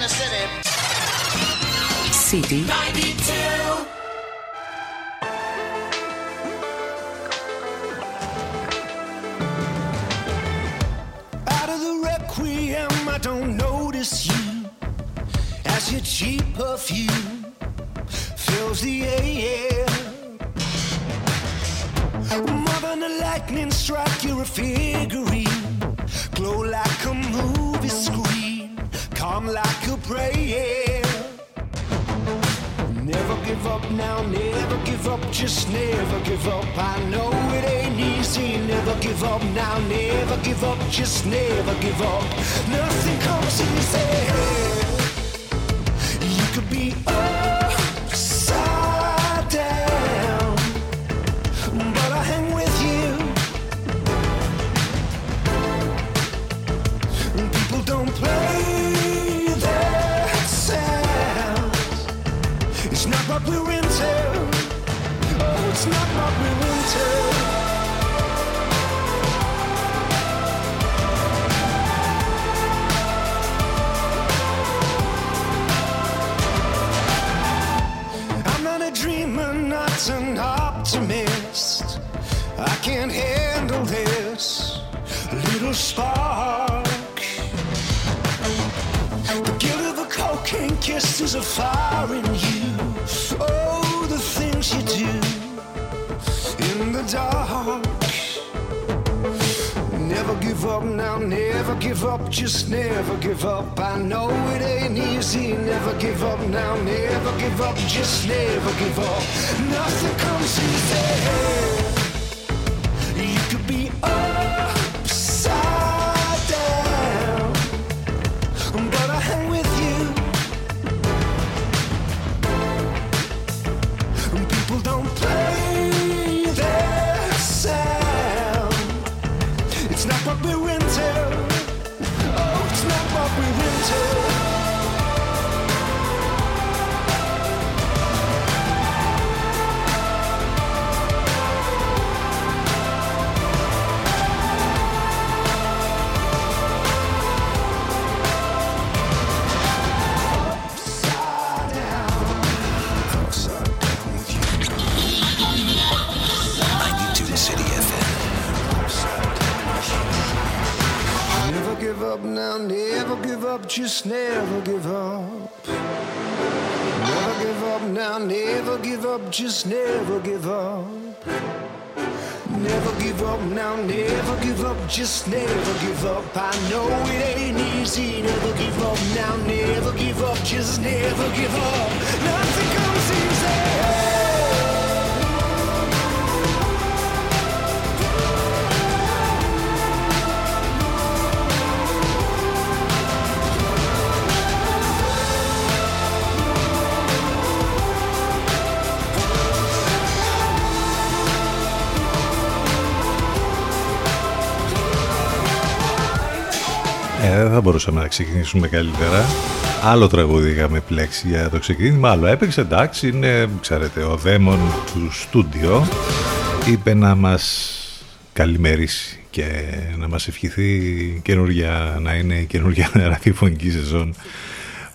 the city. City 92. Out of the requiem, I don't notice you as your cheap perfume fills the air. More than a lightning strike, you're a figurine. Glow like a movie screen, calm like a prayer. Never give up now, never give up, just never give up. I know it ain't easy, never give up now, never give up, just never give up. Nothing comes easy. You could be is a fire in you. Oh, the things you do in the dark. Never give up now, never give up, just never give up. I know it ain't easy, never give up now, never give up, just never give up. Nothing comes easy. You could be upside to up now, never give up, just never give up. Never give up now, never give up, just never give up. Never give up now, never give up, just never give up. I know it ain't easy, never give up now, never give up, just never give up. Nothing comes easy. Θα μπορούσαμε να ξεκινήσουμε καλύτερα. Άλλο τραγούδι είχαμε επιλέξει για το ξεκίνημα, άλλο έπαιξε, εντάξει, είναι, ξέρετε, ο δαίμον του στούντιο είπε να μας καλημερίσει και να μας ευχηθεί καινούργια, να είναι η καινούργια ραδιοφωνική σεζόν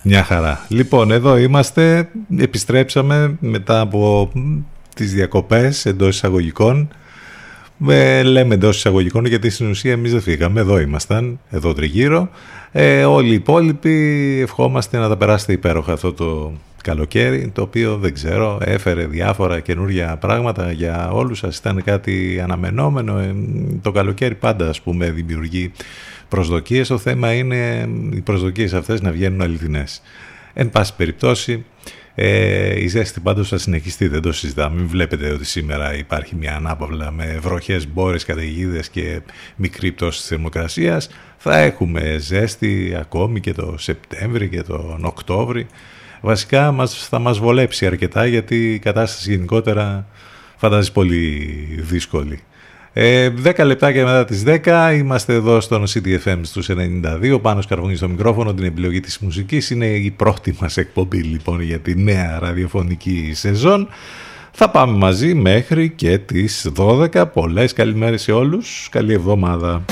μια χαρά. Λοιπόν, εδώ είμαστε, επιστρέψαμε μετά από τις διακοπές εντός εισαγωγικών ε, λέμε εντός εισαγωγικών γιατί στην ουσία εμείς δεν φύγαμε, εδώ ήμασταν, εδώ τριγύρω. Ε, όλοι οι υπόλοιποι ευχόμαστε να τα περάσετε υπέροχα αυτό το καλοκαίρι, το οποίο δεν ξέρω, έφερε διάφορα καινούργια πράγματα για όλους σας, ήταν κάτι αναμενόμενο. Ε, το καλοκαίρι πάντα ας πούμε δημιουργεί προσδοκίες, το θέμα είναι οι προσδοκίες αυτές να βγαίνουν αληθινές. Εν πάση περιπτώσει, ε, η ζέστη πάντως θα συνεχιστεί, δεν το συζητάμε. Μην βλέπετε ότι σήμερα υπάρχει μια ανάπαυλα με βροχές, μπόρες, καταιγίδες και μικρή πτώση της θερμοκρασίας. Θα έχουμε ζέστη ακόμη και το Σεπτέμβρη και τον Οκτώβρη. Βασικά μας, θα μας βολέψει αρκετά γιατί η κατάσταση γενικότερα φαντάζει πολύ δύσκολη. Ε, 10 λεπτάκια μετά τις 10 είμαστε εδώ στον CDFM στους 92 πάνω σκαρβούνι στο μικρόφωνο την επιλογή της μουσικής. Είναι η πρώτη μας εκπομπή λοιπόν για τη νέα ραδιοφωνική σεζόν. Θα πάμε μαζί μέχρι και τις 12 πολλές καλημέρες σε όλους. Καλή εβδομάδα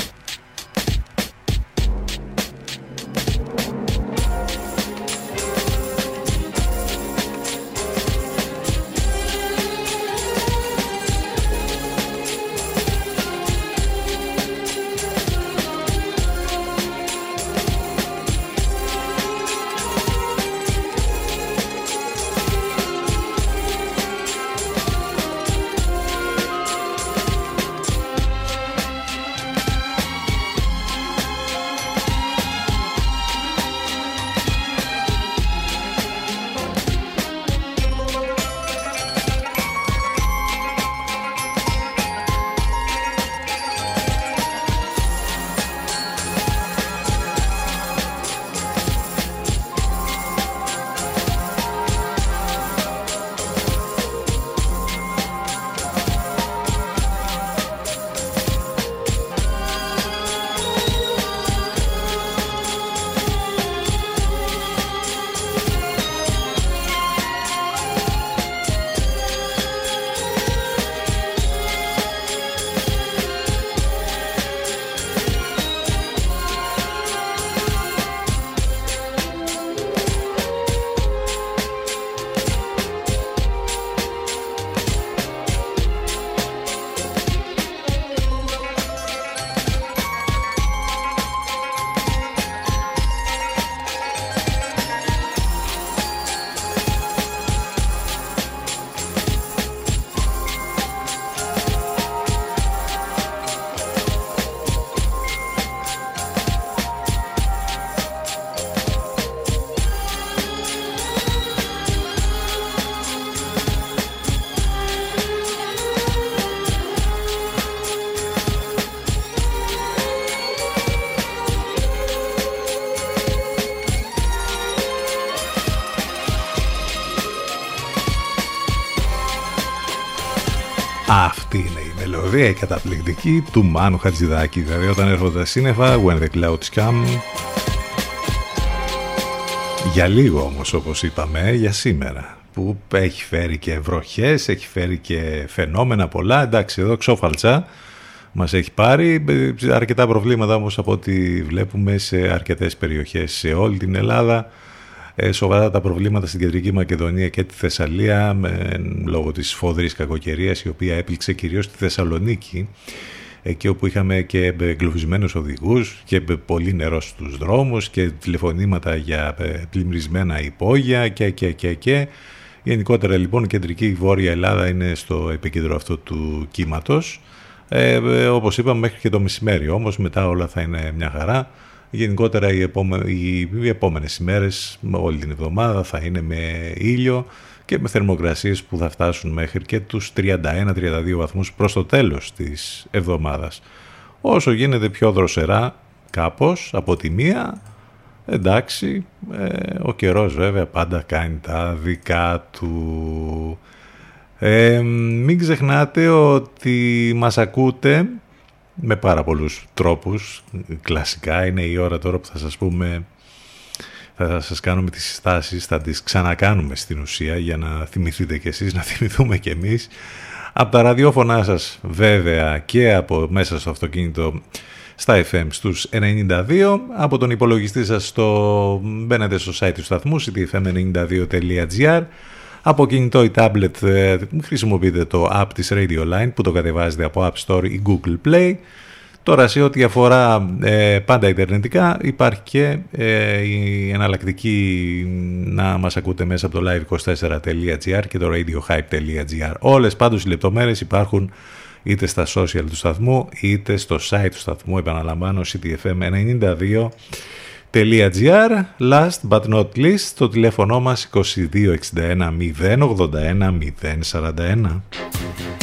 η μελωδία, η καταπληκτική του Μάνου Χατζηδάκη. Δηλαδή όταν έρχονται τα σύννεφα, When the Clouds Come. Για λίγο όμως όπως είπαμε, για σήμερα που έχει φέρει και βροχές, έχει φέρει και φαινόμενα πολλά. Εντάξει, εδώ ξόφαλτσα μας έχει πάρει. Αρκετά προβλήματα όμως από ό,τι βλέπουμε σε αρκετές περιοχές σε όλη την Ελλάδα. Ε, σοβαρά τα προβλήματα στην Κεντρική Μακεδονία και τη Θεσσαλία με, λόγω της φόδρης κακοκαιρίας η οποία έπληξε κυρίως τη Θεσσαλονίκη εκεί όπου είχαμε και εγκλωβισμένους οδηγούς και πολύ νερό στους δρόμους και τηλεφωνήματα για ε, πλημμυρισμένα υπόγεια και και και και. Γενικότερα λοιπόν η κεντρική βόρεια Ελλάδα είναι στο επίκεντρο αυτό του κύματος. Ε, ε, όπως είπαμε μέχρι και το μεσημέρι όμως μετά όλα θα είναι μια χαρά γενικότερα οι, επόμε, οι, οι επόμενες ημέρες όλη την εβδομάδα θα είναι με ήλιο και με θερμοκρασίες που θα φτάσουν μέχρι και τους 31-32 βαθμούς προς το τέλος της εβδομάδας. Όσο γίνεται πιο δροσερά κάπως από τη μία, εντάξει, ε, ο καιρός βέβαια πάντα κάνει τα δικά του. Ε, μην ξεχνάτε ότι μας ακούτε με πάρα πολλούς τρόπους. Κλασικά είναι η ώρα τώρα που θα σας πούμε θα σας κάνουμε τις συστάσεις, θα τις ξανακάνουμε στην ουσία για να θυμηθείτε κι εσείς, να θυμηθούμε κι εμείς. Από τα ραδιόφωνά σας βέβαια και από μέσα στο αυτοκίνητο στα FM στους 92, από τον υπολογιστή σας στο μπαίνετε στο site του σταθμού ctfm92.gr από κινητό ή tablet ε, χρησιμοποιείτε το app της Radio Line που το κατεβάζετε από App Store ή Google Play Τώρα σε ό,τι αφορά ε, πάντα ιντερνετικά υπάρχει και ε, η εναλλακτική να μας ακούτε μέσα από το live24.gr και το radiohype.gr. Όλες πάντως οι λεπτομέρειες υπάρχουν είτε στα social του σταθμού είτε στο site του σταθμού επαναλαμβάνω ctfm92.gr Last but not least το τηλέφωνο μας 2261 081 041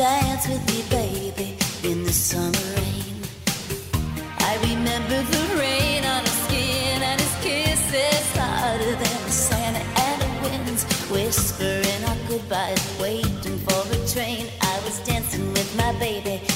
dance with me, baby, in the summer rain. I remember the rain on his skin and his kisses hotter than the sand and the winds whispering our goodbyes, waiting for a train. I was dancing with my baby.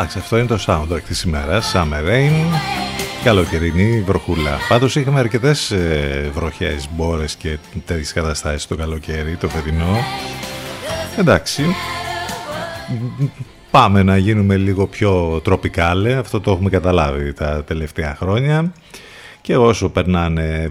Εντάξει, αυτό είναι το soundtrack της ημέρας, Summer Rain, καλοκαιρινή βροχούλα. Πάντως είχαμε αρκετές ε, βροχές, μπόρες και τέτοιες καταστάσεις το καλοκαίρι, το φετινό. Εντάξει, πάμε να γίνουμε λίγο πιο τροπικάλε, αυτό το έχουμε καταλάβει τα τελευταία χρόνια και όσο περνάνε,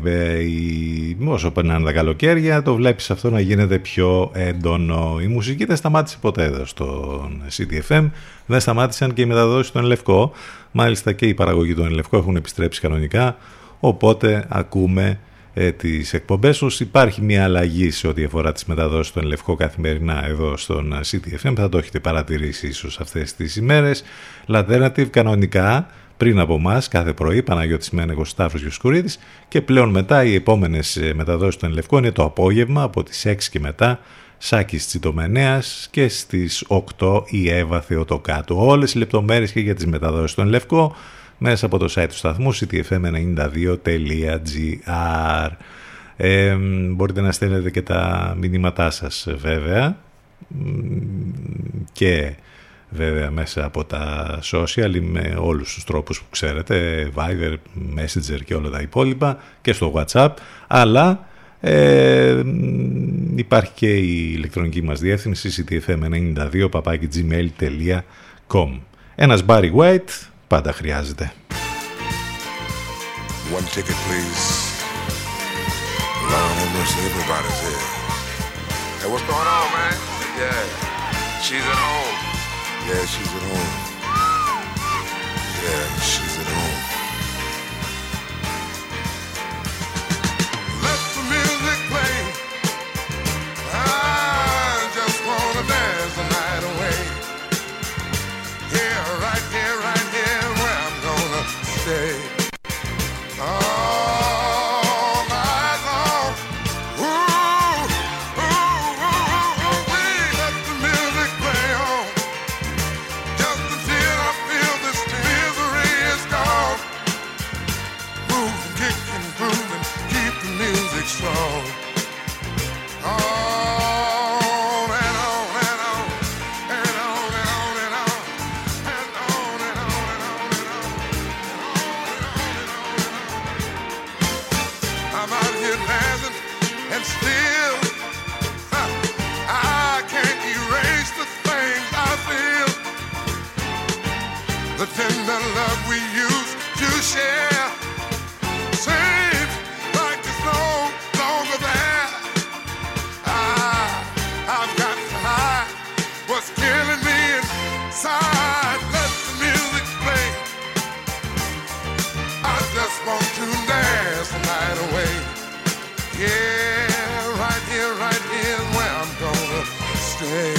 όσο περνάνε τα καλοκαίρια το βλέπεις αυτό να γίνεται πιο έντονο. Η μουσική δεν σταμάτησε ποτέ εδώ στον CTFM, δεν σταμάτησαν και οι μεταδόσεις του Ενλευκό. Μάλιστα και η παραγωγή του Ενλευκό έχουν επιστρέψει κανονικά, οπότε ακούμε ε, τις εκπομπές τους. Υπάρχει μια αλλαγή σε ό,τι αφορά τις μεταδόσεις του Ενλευκό καθημερινά εδώ στον CTFM, θα το έχετε παρατηρήσει ίσως αυτές τις ημέρες. Alternative κανονικά πριν από εμάς κάθε πρωί, Παναγιώτης Μένεγος, Σταύρος Γιουσκουρίδης και πλέον μετά οι επόμενες ε, μεταδόσεις των Ελευκών είναι το απόγευμα από τις 6 και μετά. Σάκης Τσιτομενέας και στις 8 η Εύα Θεοτοκάτου. Όλες οι λεπτομέρειες και για τις μεταδόσεις των Λευκό μέσα από το site του σταθμού ctfm92.gr ε, Μπορείτε να στέλνετε και τα μηνύματά σας βέβαια. Και Βέβαια μέσα από τα social με όλους τους τρόπους που ξέρετε, Viber, Messenger και όλα τα υπόλοιπα, και στο WhatsApp, αλλά ε, υπάρχει και η ηλεκτρονική μας διεύθυνση ctfm92papaki gmail.com. Ένας Μπαρι White πάντα χρειάζεται. Yeah, she's at home. Yeah, she's astray.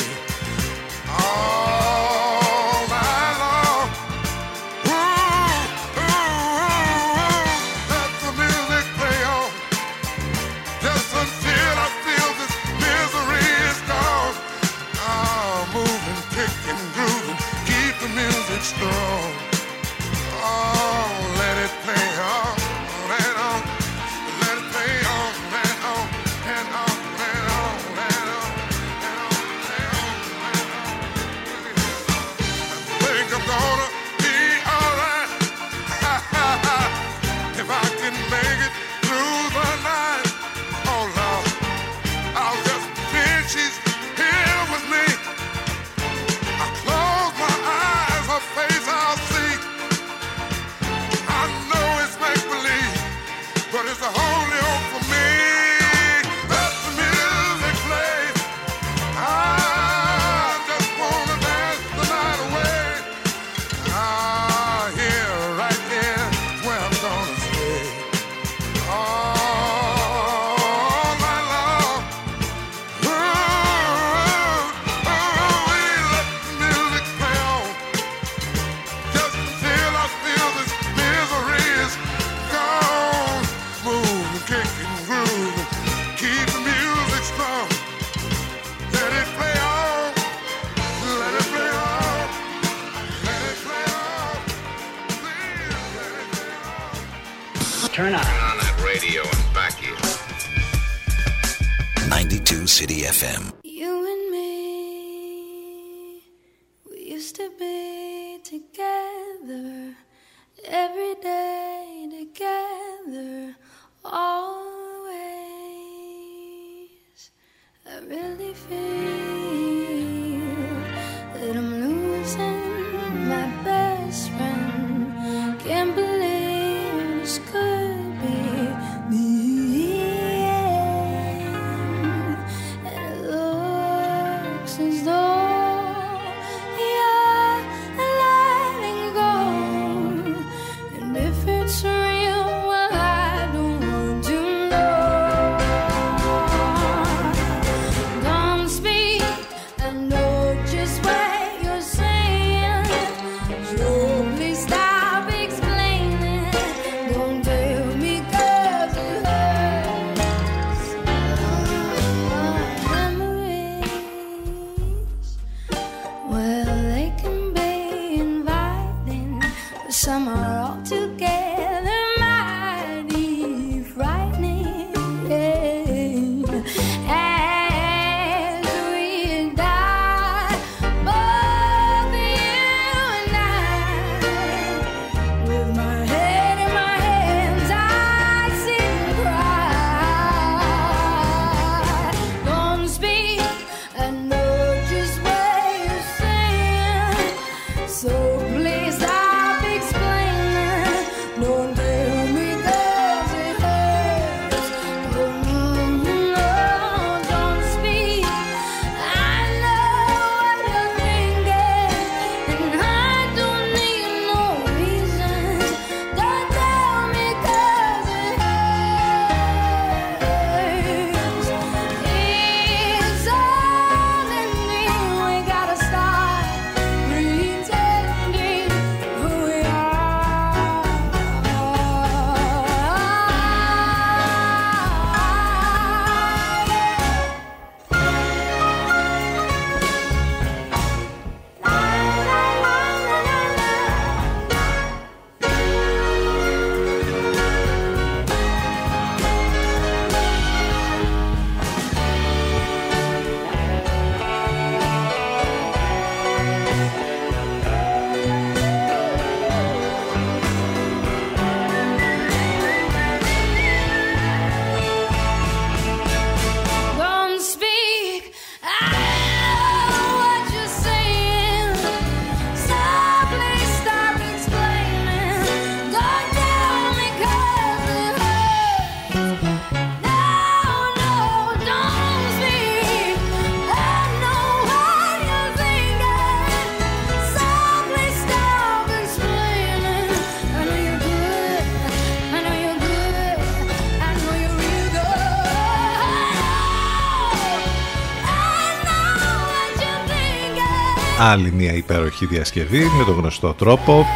Άλλη μια υπέροχη διασκευή με τον γνωστό τρόπο.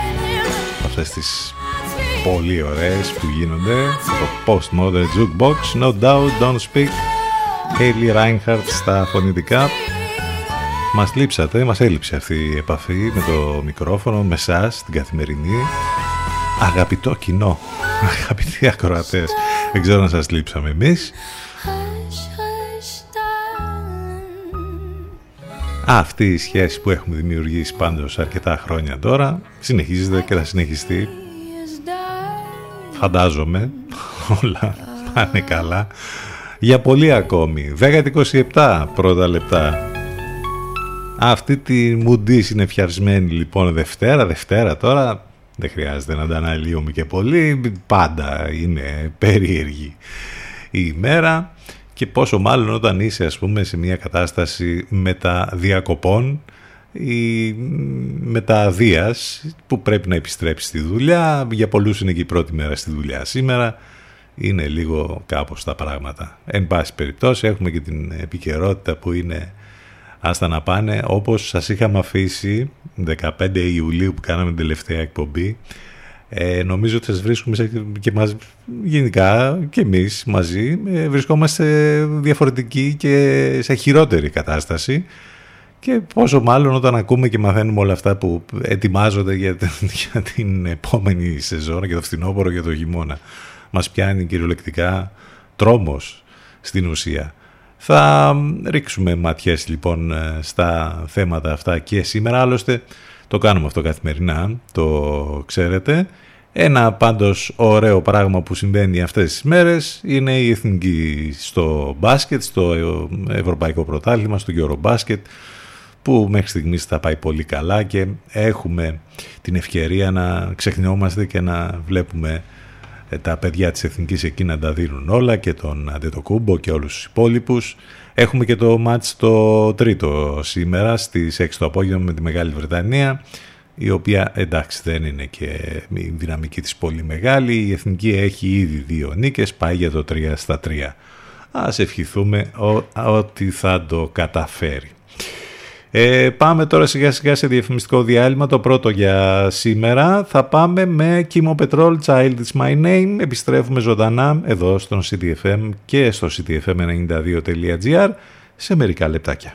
Αυτές τις πολύ ωραίες που γίνονται. Το Postmodern Jukebox No Doubt Don't Speak. Hayley Reinhardt στα φωνητικά. Μας λείψατε, μας έλειψε αυτή η επαφή με το μικρόφωνο με εσάς την καθημερινή. Αγαπητό κοινό αγαπητοί ακροατές. Δεν ξέρω να σας λείψαμε εμείς Αυτή η σχέση που έχουμε δημιουργήσει πάντως αρκετά χρόνια τώρα συνεχίζεται και θα συνεχιστεί. Φαντάζομαι όλα πάνε καλά. Για πολύ ακόμη. 10-27 πρώτα λεπτά. Αυτή τη μουντή συνεφιαρισμένη λοιπόν Δευτέρα, Δευτέρα τώρα δεν χρειάζεται να τα αναλύουμε και πολύ. Πάντα είναι περίεργη η ημέρα και πόσο μάλλον όταν είσαι ας πούμε σε μια κατάσταση μεταδιακοπών ή μεταδίας που πρέπει να επιστρέψεις στη δουλειά για πολλούς είναι και η πρώτη μέρα στη δουλειά σήμερα είναι λίγο κάπως τα πράγματα. Εν πάση περιπτώσει έχουμε και την επικαιρότητα που είναι άστα να πάνε. Όπως σας είχαμε αφήσει 15 Ιουλίου που κάναμε την τελευταία εκπομπή ε, νομίζω ότι σας βρίσκουμε σε, και μας, γενικά και εμείς μαζί ε, βρισκόμαστε διαφορετική και σε χειρότερη κατάσταση Και πόσο μάλλον όταν ακούμε και μαθαίνουμε όλα αυτά που ετοιμάζονται για, για την επόμενη σεζόν, για το φθινόπωρο, για το χειμώνα. Μας πιάνει κυριολεκτικά τρόμος στην ουσία. Θα ρίξουμε ματιές λοιπόν στα θέματα αυτά και σήμερα, άλλωστε το κάνουμε αυτό καθημερινά, το ξέρετε. Ένα πάντως ωραίο πράγμα που συμβαίνει αυτές τις μέρες είναι η εθνική στο μπάσκετ, στο Ευρωπαϊκό Πρωτάθλημα, στο Eurobasket που μέχρι στιγμής θα πάει πολύ καλά και έχουμε την ευκαιρία να ξεχνιόμαστε και να βλέπουμε ε, τα παιδιά της Εθνικής εκεί να τα δίνουν όλα και τον Αντετοκούμπο και όλους τους υπόλοιπους. Έχουμε και το μάτς το τρίτο σήμερα στις 6 το απόγευμα με τη Μεγάλη Βρετανία η οποία εντάξει δεν είναι και η δυναμική της πολύ μεγάλη. Η Εθνική έχει ήδη δύο νίκες, πάει για το 3 στα 3. Ας ευχηθούμε ότι θα το καταφέρει. Ε, πάμε τώρα σιγά σιγά σε διαφημιστικό διάλειμμα. Το πρώτο για σήμερα θα πάμε με Kimo Petrol, Child Is My Name. Επιστρέφουμε ζωντανά εδώ στον CDFM και στο cdfm92.gr σε μερικά λεπτάκια.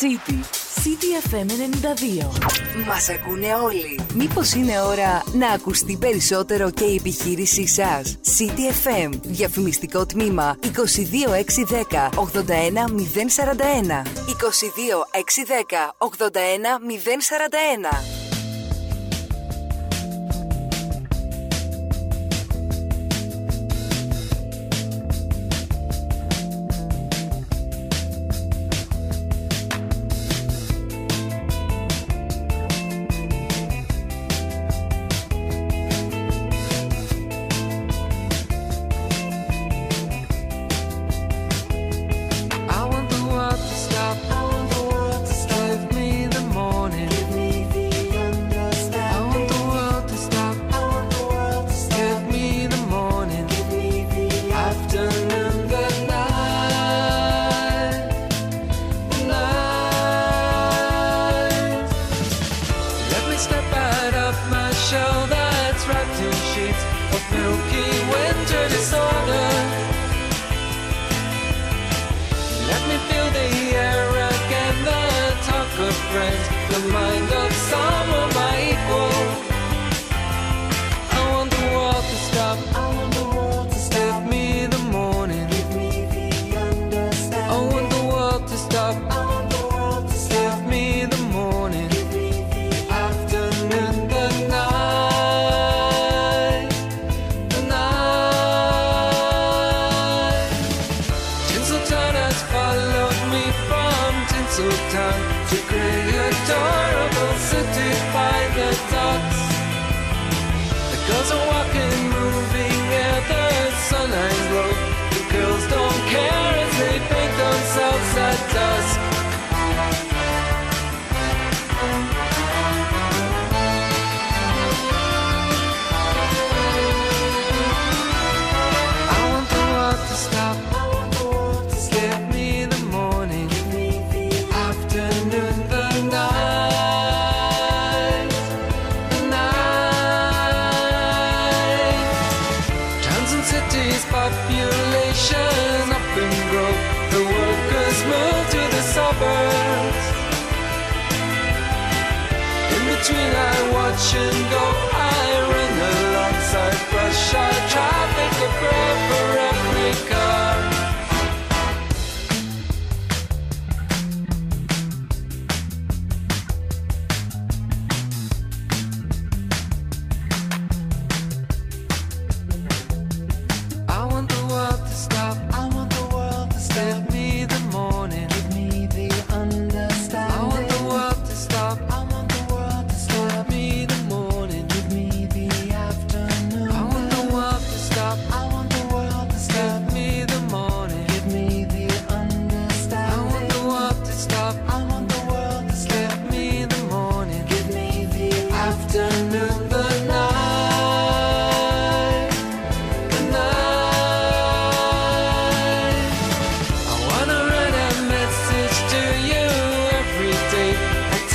City. City FM 92. Μας ακούνε όλοι. Μήπως είναι ώρα να ακουστεί περισσότερο και η επιχείρησή σας; City FM. Διαφημιστικό τμήμα 22610 81041. 22610 81041.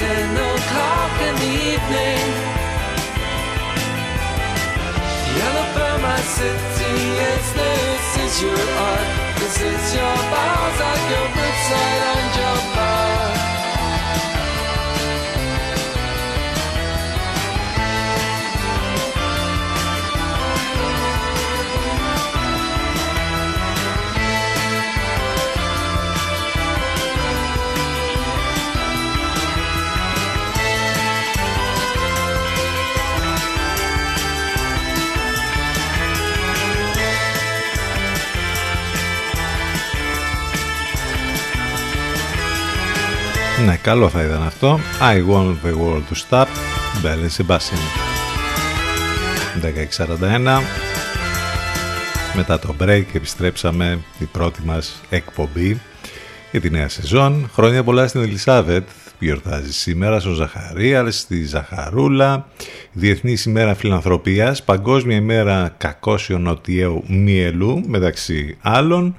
ten o'clock in the evening. Yellow Burma City, it's this is your art. This is your balls, like your ribs, and your bar. Ναι, καλό θα ήταν αυτό. I want the world to stop. Μπέλε Σιμπάσιν. 16.41. Μετά το break επιστρέψαμε την πρώτη μας εκπομπή για τη νέα σεζόν. Χρόνια πολλά στην Ελισάβετ που γιορτάζει σήμερα, στο Ζαχαρίας, στη Ζαχαρούλα. Διεθνής ημέρα φιλανθρωπίας, παγκόσμια ημέρα κακόσιο νοτιέου μυελού μεταξύ άλλων.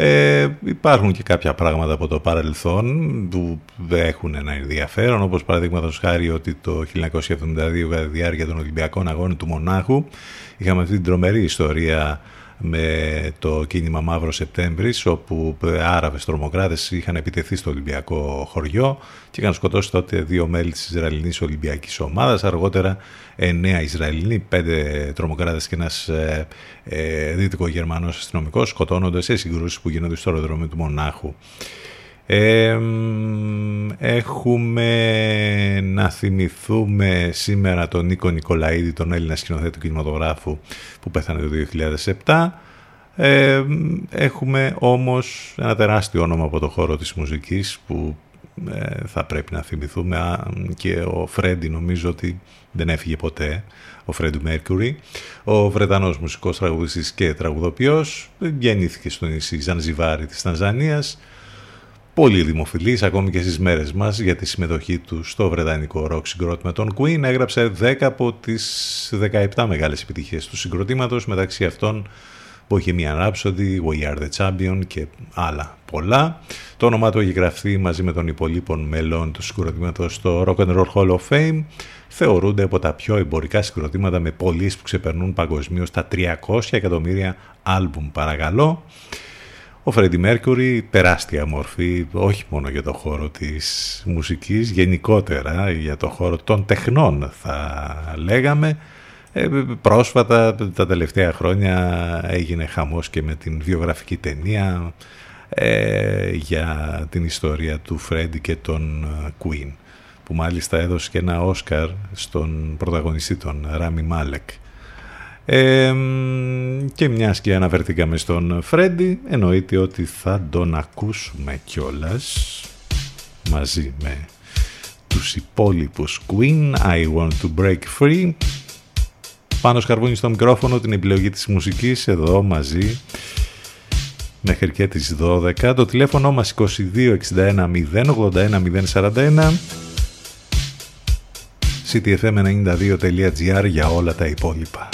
Ε, υπάρχουν και κάποια πράγματα από το παρελθόν που έχουν ένα ενδιαφέρον, όπως παραδείγματος χάρη ότι το 1972 κατά τη διάρκεια των Ολυμπιακών Αγώνων του Μονάχου είχαμε αυτή την τρομερή ιστορία με το κίνημα Μαύρο Σεπτέμβρης όπου Άραβες τρομοκράτες είχαν επιτεθεί στο Ολυμπιακό χωριό και είχαν σκοτώσει τότε δύο μέλη της Ισραηλινής Ολυμπιακής Ομάδας αργότερα εννέα Ισραηλινοί, πέντε τρομοκράτες και ένας ε, ε, δυτικογερμανός αστυνομικός σκοτώνονται σε συγκρούσεις που γίνονται στο αεροδρόμιο του Μονάχου ε, έχουμε να θυμηθούμε σήμερα τον Νίκο Νικολαίδη, τον Έλληνα σκηνοθέτη του κινηματογράφου που πέθανε το 2007. Ε, έχουμε όμως ένα τεράστιο όνομα από το χώρο της μουσικής που ε, θα πρέπει να θυμηθούμε και ο Φρέντι νομίζω ότι δεν έφυγε ποτέ, ο Φρέντι Μέρκουρι, ο Βρετανός μουσικός τραγουδιστής και τραγουδοποιός, γεννήθηκε στο νησί Ζανζιβάρι της Τανζανίας, πολύ δημοφιλής ακόμη και στις μέρες μας για τη συμμετοχή του στο βρετανικό ροκ συγκρότημα των Queen. Έγραψε 10 από τις 17 μεγάλες επιτυχίες του συγκροτήματος, μεταξύ αυτών Bohemian Rhapsody, We Are The Champion και άλλα πολλά. Το όνομά του έχει γραφτεί μαζί με των υπολείπων μελών του συγκροτήματος στο Rock and Roll Hall of Fame. Θεωρούνται από τα πιο εμπορικά συγκροτήματα με πωλήσεις που ξεπερνούν παγκοσμίως τα 300 εκατομμύρια άλμπουμ παρακαλώ. Ο Φρέντι Μέρκουρι, τεράστια μορφή, όχι μόνο για το χώρο της μουσικής, γενικότερα για το χώρο των τεχνών θα λέγαμε. Ε, πρόσφατα, τα τελευταία χρόνια, έγινε χαμός και με την βιογραφική ταινία ε, για την ιστορία του Φρέντι και των ε, Queen, που μάλιστα έδωσε και ένα Όσκαρ στον πρωταγωνιστή των Ράμι Μάλεκ και μιας και αναφερθήκαμε στον Φρέντι, εννοείται ότι θα τον ακούσουμε κιόλας μαζί με τους υπόλοιπους Queen, I Want To Break Free. Πάνω σκαρβούνι στο μικρόφωνο την επιλογή της μουσικής εδώ μαζί μέχρι και τις 12. Το τηλέφωνο μας 2261 081 041 ctfm92.gr για όλα τα υπόλοιπα.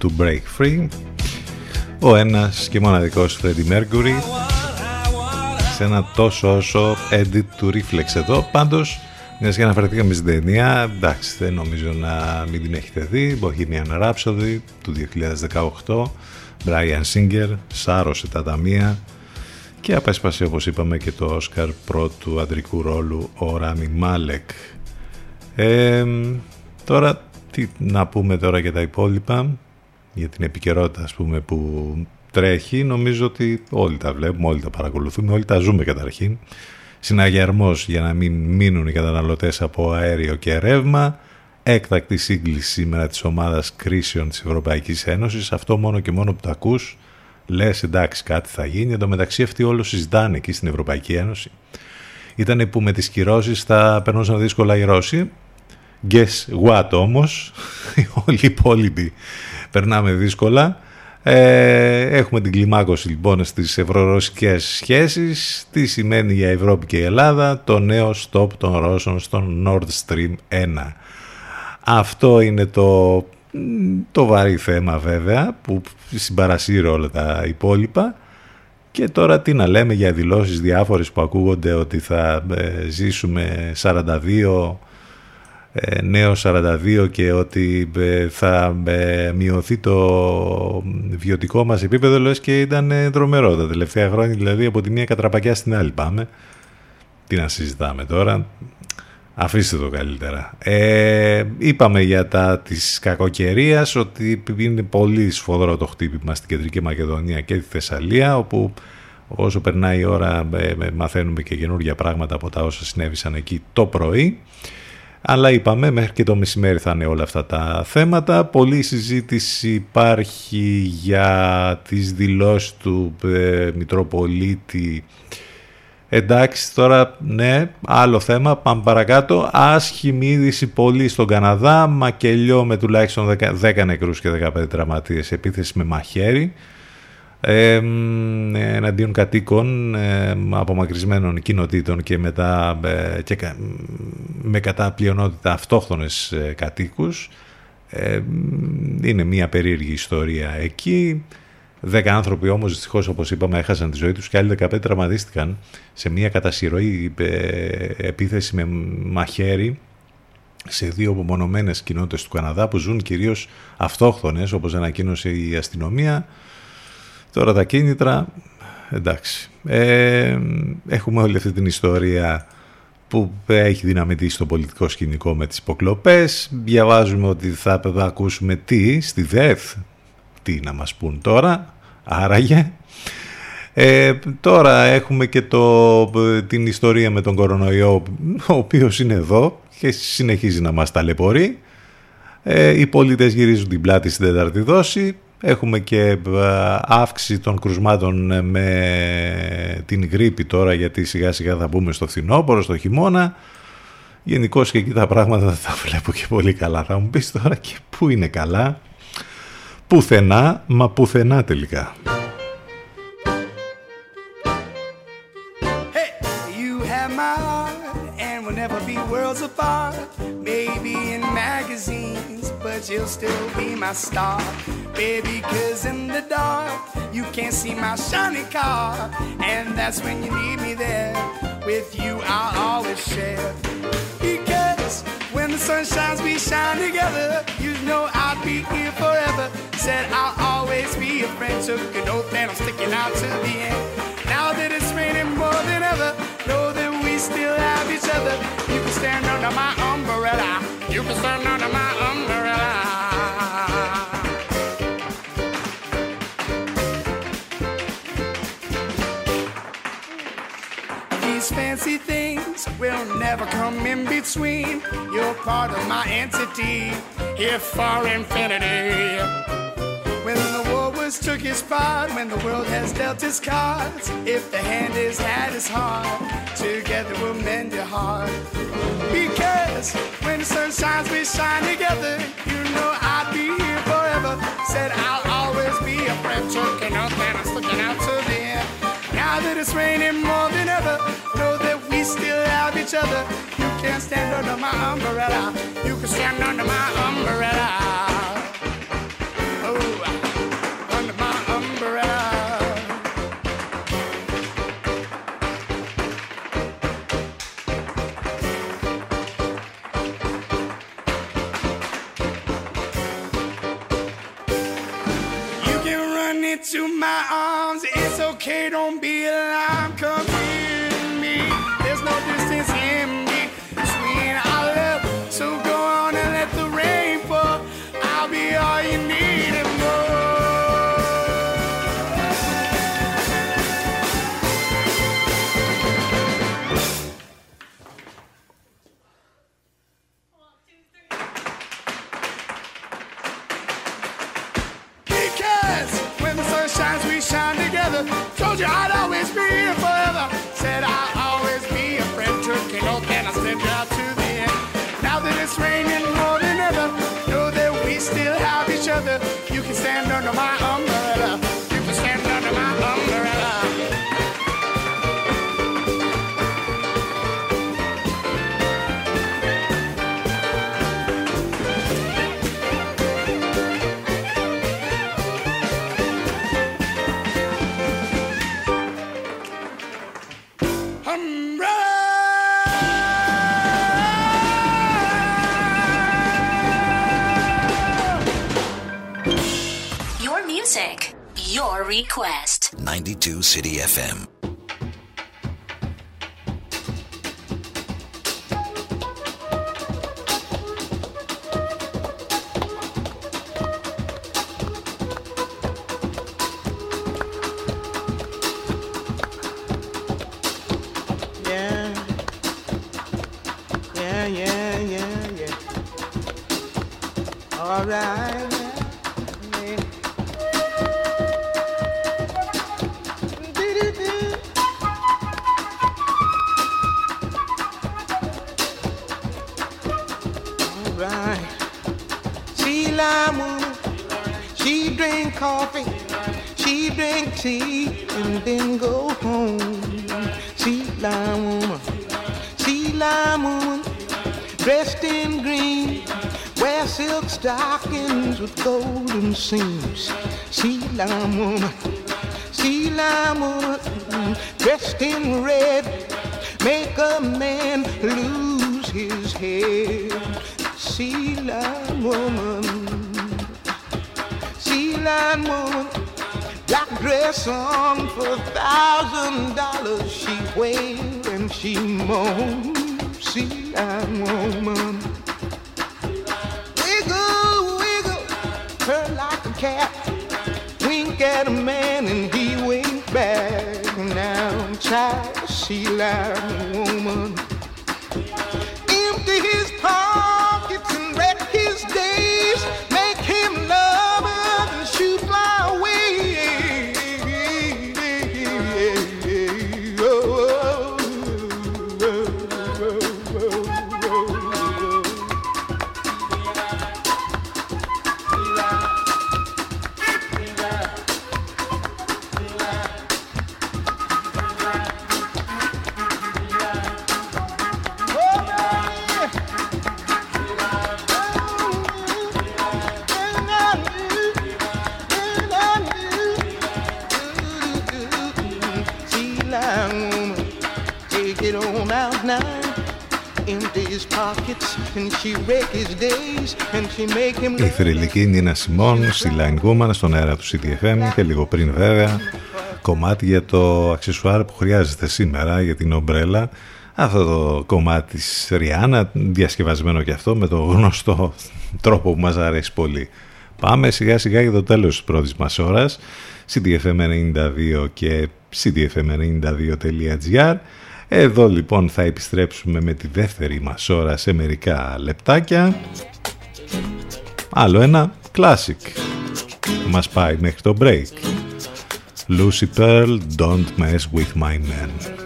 Free. I want to break free. Ο ένας και μοναδικός Freddie Mercury σε ένα τόσο όσο edit του Reflex εδώ. Πάντως, μιας και αναφερθήκαμε στην ταινία, εντάξει, δεν νομίζω να μην την έχετε δει. Bohemian Rhapsody του 2018. Brian Singer, σάρωσε τα ταμεία και απέσπασε όπως είπαμε και το Oscar πρώτου αντρικού ρόλου ο Ράμι Μάλεκ. Ε, τώρα, τι να πούμε τώρα για τα υπόλοιπα, για την επικαιρότητα ας πούμε που τρέχει, νομίζω ότι όλοι τα βλέπουμε, όλοι τα παρακολουθούμε, όλοι τα ζούμε καταρχήν. Συναγερμός για να μην μείνουν οι καταναλωτές από αέριο και ρεύμα, έκτακτη σύγκληση σήμερα της ομάδας κρίσεων της Ευρωπαϊκής Ένωσης, αυτό μόνο και μόνο που τα ακούς, λες εντάξει κάτι θα γίνει, εν τω μεταξύ αυτοί όλο συζητάνε εκεί στην Ευρωπαϊκή Ένωση. Ήταν που με τις κυρώσεις θα περνούσαν δύσκολα οι Ρώσοι, Guess what όμως, όλοι οι υπόλοιποι περνάμε δύσκολα. Ε, έχουμε την κλιμάκωση λοιπόν στις ευρωρωσικές σχέσεις. Τι σημαίνει για Ευρώπη και η Ελλάδα το νέο stop των Ρώσων στον Nord Stream 1. Αυτό είναι το, το βαρύ θέμα βέβαια που συμπαρασύρει όλα τα υπόλοιπα. Και τώρα τι να λέμε για δηλώσεις διάφορες που ακούγονται ότι θα ε, ζήσουμε 42 ε, νέο 42 και ότι ε, θα ε, μειωθεί το βιωτικό μας επίπεδο λες και ήταν ε, τρομερό τα τελευταία χρόνια. Δηλαδή από τη μία κατραπακιά στην άλλη πάμε. Τι να συζητάμε τώρα. Αφήστε το καλύτερα. Ε, είπαμε για τα της κακοκαιρίας ότι είναι πολύ σφοδρό το χτύπημα στην Κεντρική Μακεδονία και τη Θεσσαλία όπου όσο περνάει η ώρα ε, ε, μαθαίνουμε και καινούργια πράγματα από τα όσα συνέβησαν εκεί το πρωί αλλά είπαμε μέχρι και το μεσημέρι θα είναι όλα αυτά τα θέματα. Πολλή συζήτηση υπάρχει για τις δηλώσεις του ε, Μητροπολίτη. Εντάξει τώρα ναι άλλο θέμα πάμε παρακάτω. Άσχημη είδηση πολύ στον Καναδά. Μακελιό με τουλάχιστον 10, 10 νεκρούς και 15 τραυματίες. Επίθεση με μαχαίρι ε, εναντίον κατοίκων ε, απομακρυσμένων κοινοτήτων και, μετά, ε, και κα- με κατά πλειονότητα αυτόχθονες ε, κατοίκους. Ε, είναι μια περίεργη ιστορία εκεί. Δέκα άνθρωποι όμως δυστυχώς όπως είπαμε έχασαν τη ζωή τους και άλλοι 15 τραυματίστηκαν σε μια κατασυρωή ε, επίθεση με μαχαίρι σε δύο απομονωμένες κοινότητες του Καναδά που ζουν κυρίως αυτόχθονες όπως ανακοίνωσε η αστυνομία Τώρα τα κίνητρα, εντάξει. Ε, έχουμε όλη αυτή την ιστορία που έχει δυναμητήσει το πολιτικό σκηνικό με τις υποκλοπές. Διαβάζουμε ότι θα ακούσουμε τι στη ΔΕΘ, τι να μας πούν τώρα, άραγε. Ε, τώρα έχουμε και το, την ιστορία με τον κορονοϊό, ο οποίος είναι εδώ και συνεχίζει να μας ταλαιπωρεί. Ε, οι πολίτες γυρίζουν την πλάτη στην τέταρτη δόση. Έχουμε και ε, αύξηση των κρουσμάτων με την γρήπη τώρα γιατί σιγά σιγά θα μπούμε στο φθινόπωρο, στο χειμώνα. Γενικώ και εκεί τα πράγματα δεν τα βλέπω και πολύ καλά. Θα μου πεις τώρα και πού είναι καλά. Πουθενά, μα πουθενά τελικά. Hey, you have my heart, and we'll never be worlds apart. Maybe in magazines, but you'll still be my star. Baby, cause in the dark, you can't see my shiny car. And that's when you need me there. With you, I'll always share. Because when the sun shines, we shine together. You know I'll be here forever. Said I'll always be a friend. Took an oath and I'm sticking out to the end. Now that it's raining more than ever, we still have each other. You can stand under my umbrella. You can stand under my umbrella. These fancy things will never come in between. You're part of my entity, here for infinity. Was took his part, when the world has dealt its cards, if the hand is had its heart, together we'll mend your heart. Because when the sun shines, we shine together. You know I'll be here forever. Said I'll always be a friend. Took an and I'm sticking out to the end. Now that it's raining more than ever, know that we still have each other. You can stand under my umbrella. You can stand under my umbrella. Into my arms. It's okay, don't be alarmed. 92 City FM. Yeah. Yeah, yeah, yeah. All right. stockings with golden seams. Sea lion woman, sea lion woman, dressed in red, make a man lose his head. Sea lion woman, sea lion woman, black dress on for a thousand dollars. She wailed and she moaned. Sea lion woman. look at a man and he went back. Now, child, she lied. μουσική Νίνα Σιμών στη Line Woman στον αέρα του CDFM και λίγο πριν βέβαια. Κομμάτι για το αξεσουάρ που χρειάζεται σήμερα για την ομπρέλα. Αυτό το κομμάτι της Ριάννα διασκευασμένο και αυτό με το γνωστό τρόπο που μας αρέσει πολύ. Πάμε σιγά σιγά για το τέλος της πρώτης μας ώρας. CDFM92 και CDFM92.gr εδώ λοιπόν θα επιστρέψουμε με τη δεύτερη μας ώρα σε μερικά λεπτάκια. Άλλο ένα classic μας πάει μέχρι το break. Lucy Pearl, Don't Mess With My man.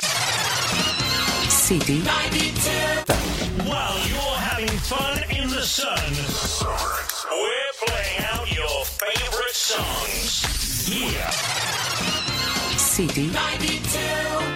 City While you're having fun in the sun, we're playing out your favorite songs. Yeah. City 92.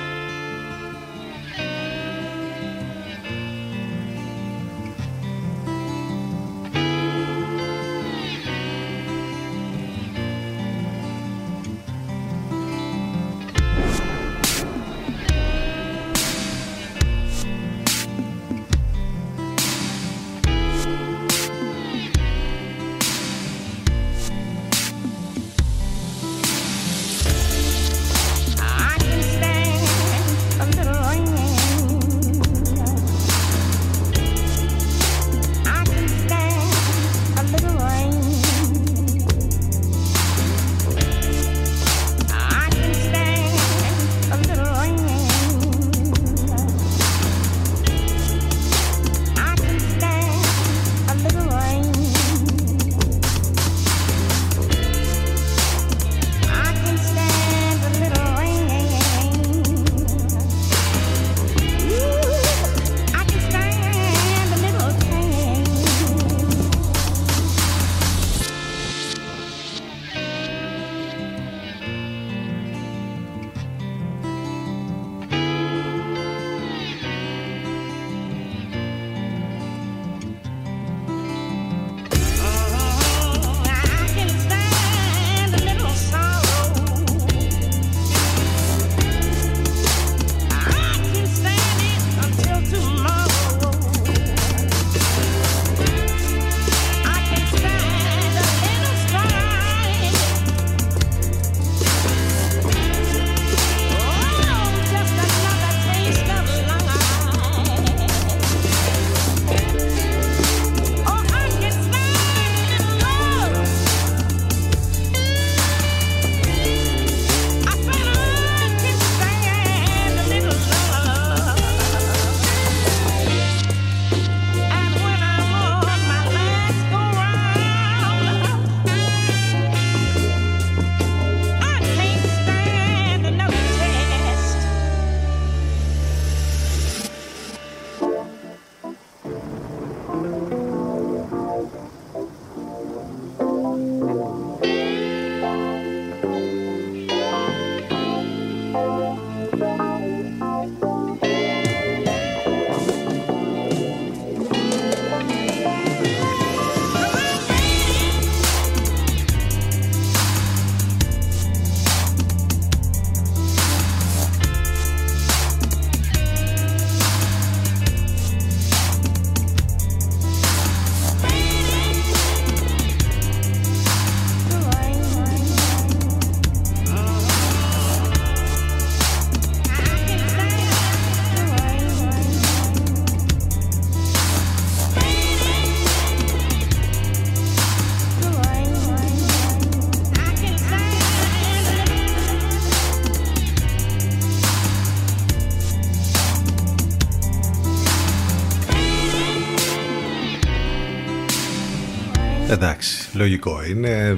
Λογικό είναι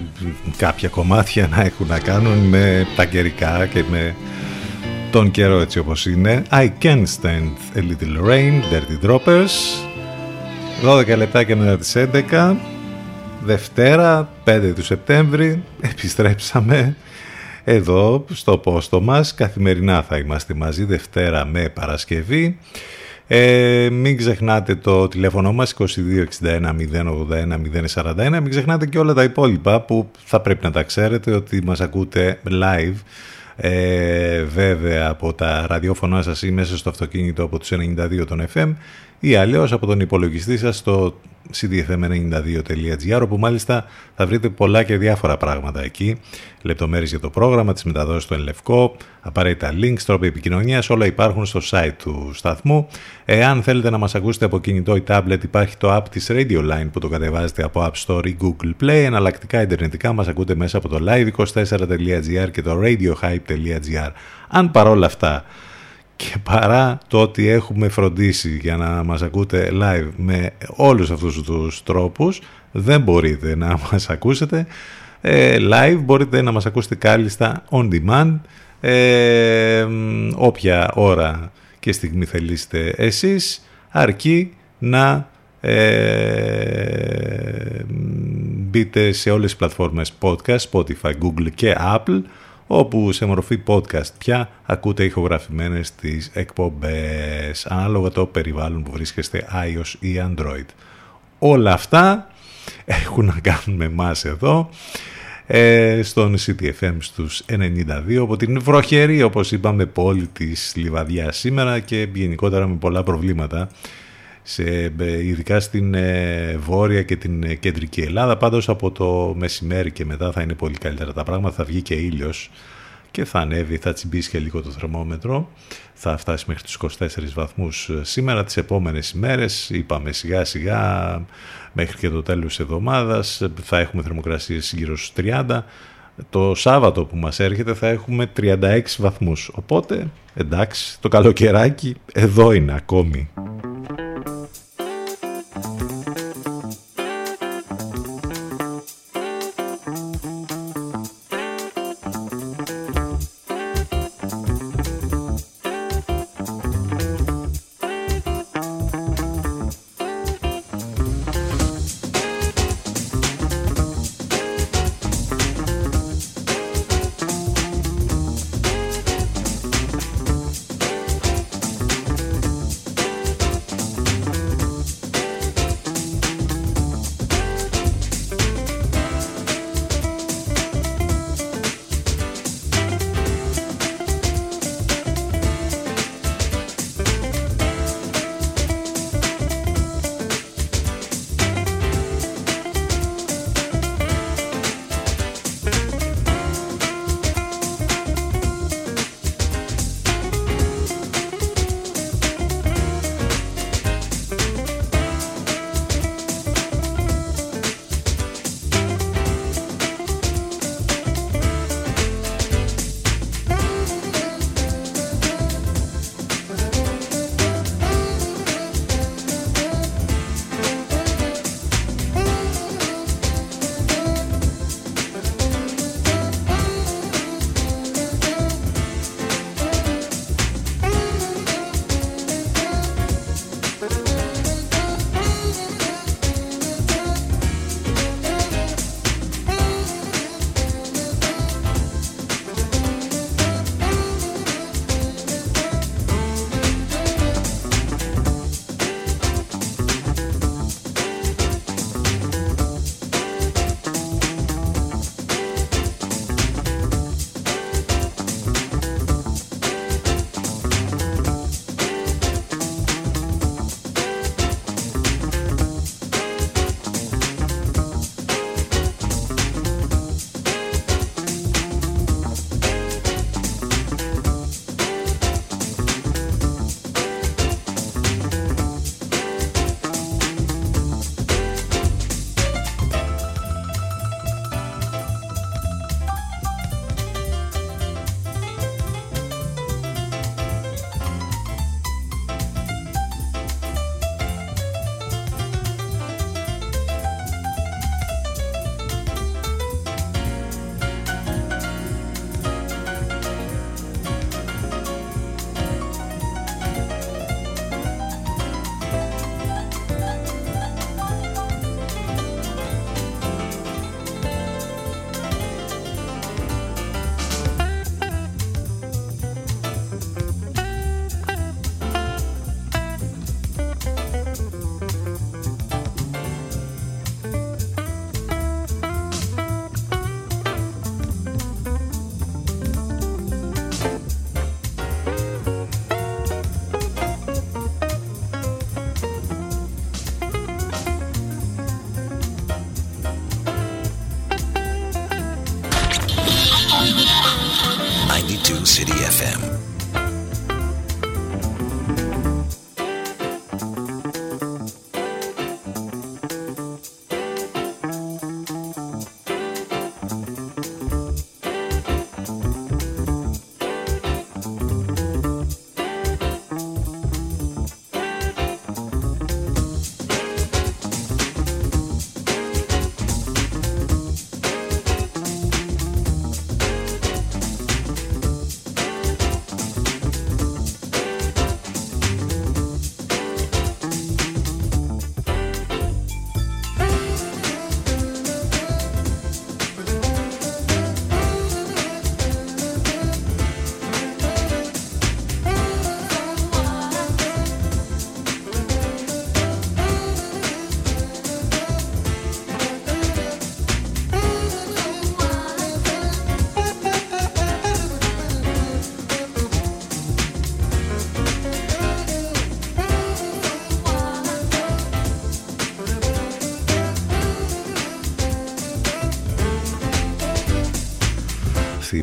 κάποια κομμάτια να έχουν να κάνουν με τα καιρικά και με τον καιρό έτσι όπως είναι. I can stand a little rain, Dirty Droppers. 12 λεπτάκια μετά τις 11. Δευτέρα, 5 του Σεπτέμβρη, επιστρέψαμε εδώ στο πόστο μας. Καθημερινά θα είμαστε μαζί, Δευτέρα με Παρασκευή. Ε, μην ξεχνάτε το τηλέφωνο μας 2261 081 041 Μην ξεχνάτε και όλα τα υπόλοιπα που θα πρέπει να τα ξέρετε ότι μας ακούτε live. Ε, βέβαια από τα ραδιόφωνά σας ή μέσα στο αυτοκίνητο από τους 92 των FM ή αλλιώς από τον υπολογιστή σας στο cdfm92.gr όπου μάλιστα θα βρείτε πολλά και διάφορα πράγματα εκεί. Λεπτομέρειες για το πρόγραμμα, τις μεταδόσεις του Ενλευκό, απαραίτητα links, τρόποι επικοινωνίας, όλα υπάρχουν στο site του σταθμού. Εάν θέλετε να μας ακούσετε από κινητό ή tablet υπάρχει το app της Radio Line που το κατεβάζετε από App Store ή Google Play. Εναλλακτικά ιντερνετικά μας ακούτε μέσα από το live24.gr και το radiohype.gr. Αν παρόλα αυτά και παρά το ότι έχουμε φροντίσει για να μας ακούτε live με όλους αυτούς τους τρόπους δεν μπορείτε να μας ακούσετε. Ε, live μπορείτε να μας ακούσετε κάλλιστα on demand. Ε, όποια ώρα και στιγμή θελήσετε εσείς αρκεί να ε, μπείτε σε όλες τις πλατφόρμες podcast, Spotify, Google και Apple όπου σε μορφή podcast πια ακούτε ηχογραφημένες τις εκπομπές ανάλογα το περιβάλλον που βρίσκεστε iOS ή Android. Όλα αυτά έχουν να κάνουν με εμάς εδώ ε, στον CTFM στους 92 από την βροχερή όπως είπαμε πόλη της Λιβαδιάς σήμερα και γενικότερα με πολλά προβλήματα σε, ε, ειδικά στην ε, Βόρεια και την ε, Κεντρική Ελλάδα. Πάντως από το μεσημέρι και μετά θα είναι πολύ καλύτερα τα πράγματα. Θα βγει και ήλιος και θα ανέβει, θα τσιμπήσει και λίγο το θερμόμετρο. Θα φτάσει μέχρι τους 24 βαθμούς σήμερα. Τις επόμενες ημέρες είπαμε σιγά σιγά μέχρι και το τέλος της εβδομάδας θα έχουμε θερμοκρασίες γύρω στους 30. Το Σάββατο που μας έρχεται θα έχουμε 36 βαθμούς. Οπότε εντάξει το καλοκαιράκι εδώ είναι ακόμη.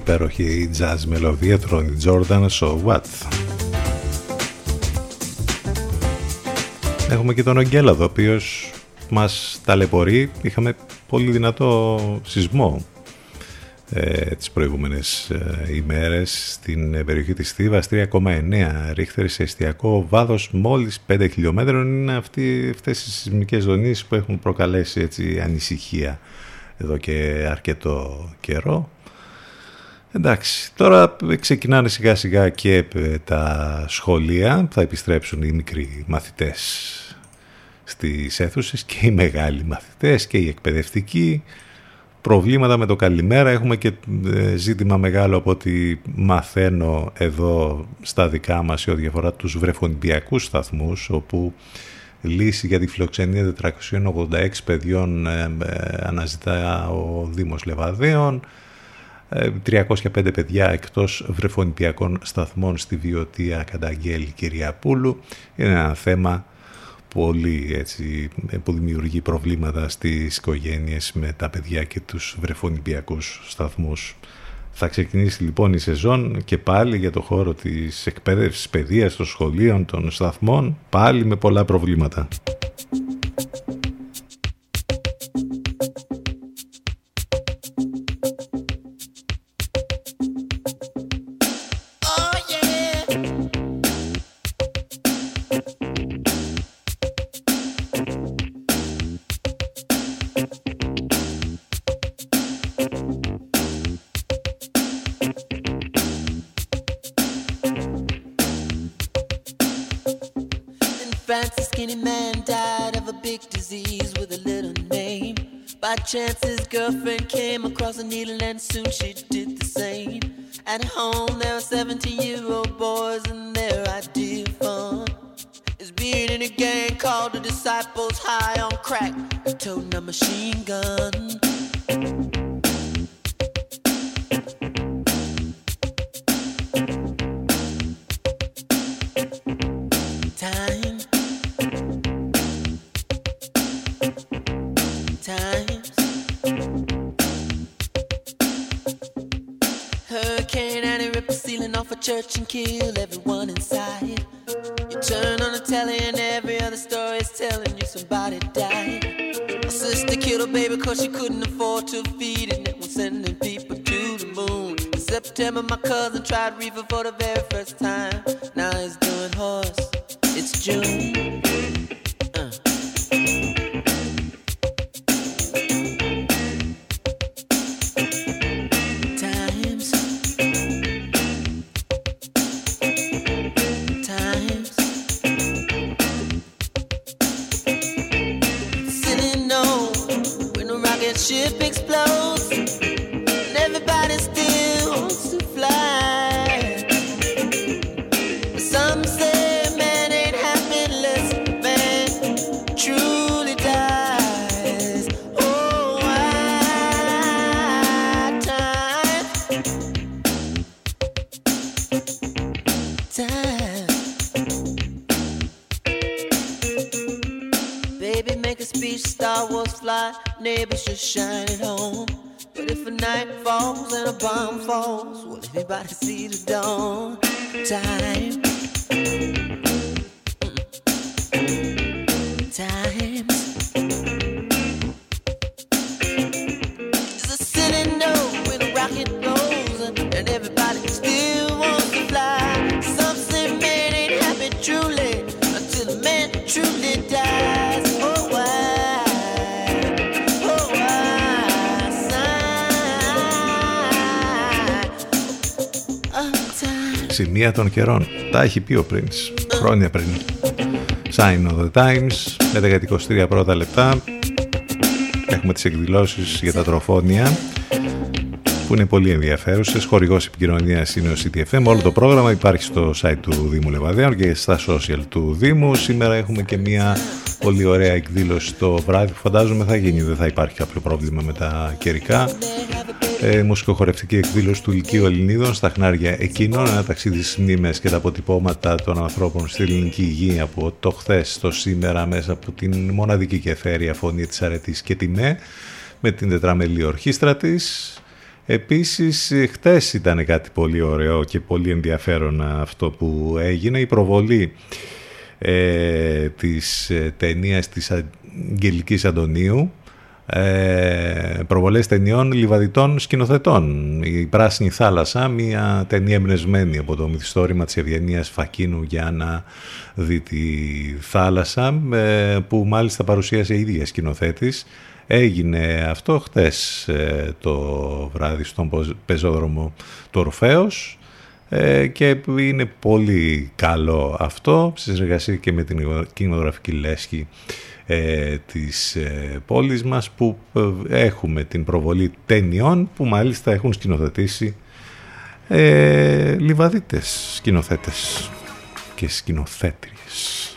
Υπέροχη jazz μελωδία του Ronnie Jordan So What; Έχουμε και τονΟγγέλαδο ο οποίος μας ταλαιπωρεί. Είχαμε πολύ δυνατό σεισμό ε, τις προηγούμενες ε, ημέρες στην ε, περιοχή της Θήβας 3,9 ρίχτερ σε εστιακό βάδος μόλις 5 χιλιόμετρων. Είναι αυτοί, αυτές οι σεισμικές δονήσεις που έχουν προκαλέσει έτσι, ανησυχία εδώ και αρκετό καιρό Εντάξει, τώρα ξεκινάνε σιγά σιγά και ε, τα σχολεία, θα επιστρέψουν οι μικροί μαθητές στις αίθουσες και οι μεγάλοι μαθητές και οι εκπαιδευτικοί. Προβλήματα με το καλημέρα, έχουμε και ε, ζήτημα μεγάλο από ό,τι μαθαίνω εδώ στα δικά μας σε ό,τι αφορά τους βρεφονιπιακούς σταθμούς, όπου λύση για τη φιλοξενία 486 παιδιών ε, αναζητά ο Δήμος Λεβαδέων. 305 παιδιά εκτός βρεφονιπιακών σταθμών στη Βιωτία καταγγέλει Κυριαπούλου. Είναι ένα θέμα πολύ έτσι, που δημιουργεί προβλήματα στις οικογένειες με τα παιδιά και τους βρεφονιπιακούς σταθμούς. Θα ξεκινήσει λοιπόν η σεζόν και πάλι για το χώρο της εκπαίδευσης παιδείας των σχολείων, των σταθμών, πάλι με πολλά προβλήματα. Chance, church and kill everyone inside. You turn on the telly and every other story is telling you somebody died. My sister killed her baby cause she couldn't afford to feed it. And was sending people to the moon. In September, my cousin tried reefer for the very first time. Καιρών. Τα έχει πει ο Prince χρόνια πριν. Sign of the Times, 11 και 23 πρώτα λεπτά. Έχουμε τις εκδηλώσεις για τα τροφόνια που είναι πολύ ενδιαφέρουσες. Χορηγός επικοινωνίας είναι ο CTFM. Όλο το πρόγραμμα υπάρχει στο site του Δήμου Λεβαδέων και στα social του Δήμου. Σήμερα έχουμε και μια πολύ ωραία εκδήλωση το βράδυ που φαντάζομαι θα γίνει. Δεν θα υπάρχει κάποιο πρόβλημα με τα καιρικά. Ε, μουσικοχορευτική εκδήλωση του Λυκείου Ελληνίδων στα χνάρια εκείνων, ένα ταξίδι στις μνήμες και τα αποτυπώματα των ανθρώπων στη ελληνική υγεία από το χθες στο σήμερα μέσα από την μοναδική και εθέρια φωνή της Αρετής και τη ΜΕ με την τετραμελή ορχήστρα της. Επίσης, χτες ήταν κάτι πολύ ωραίο και πολύ ενδιαφέρον αυτό που έγινε, η προβολή ε, της ε, ταινίας της Αγγελικής Αντωνίου ε, προβολές ταινιών λιβαδιτών σκηνοθετών. Η Πράσινη Θάλασσα, μια ταινία εμπνευσμένη από το μυθιστόρημα της Ευγενίας Φακίνου για να δει τη θάλασσα, ε, που μάλιστα παρουσίασε η ίδια σκηνοθέτης. Έγινε αυτό χτες ε, το βράδυ στον πεζόδρομο του Ορφέως ε, και είναι πολύ καλό αυτό σε συνεργασία και με την κινηματογραφική λέσχη ε, της ε, πόλης μας που ε, έχουμε την προβολή ταινιών που μάλιστα έχουν σκηνοθετήσει ε, λιβαδίτες σκηνοθέτες και σκηνοθέτριες.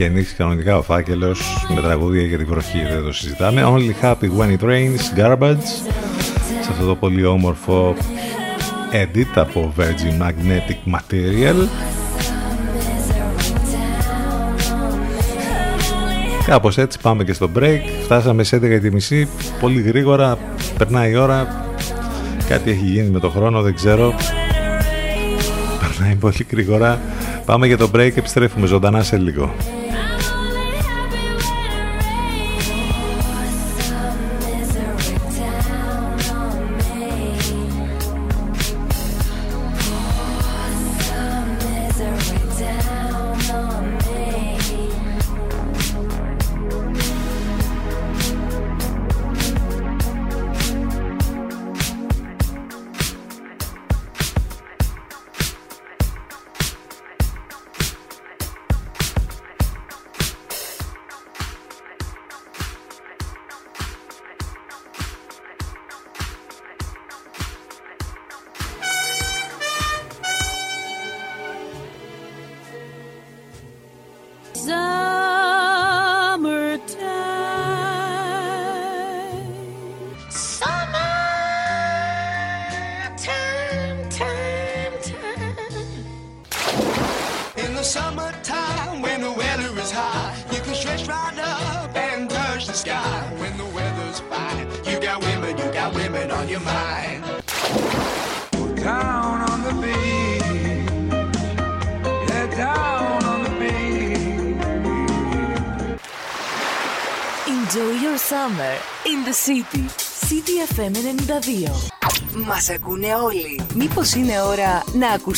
Έχει ανοίξει κανονικά ο φάκελος με τραγούδια για την βροχή, δεν το συζητάμε. Only happy when it rains, garbage. Σε αυτό το πολύ όμορφο edit από Virgin Magnetic Material. Κάπως έτσι πάμε και στο break. Φτάσαμε σε 11.30 πολύ γρήγορα. Περνάει η ώρα. Κάτι έχει γίνει με το χρόνο, δεν ξέρω. Περνάει πολύ γρήγορα. Πάμε για το break, επιστρέφουμε ζωντανά σε λίγο.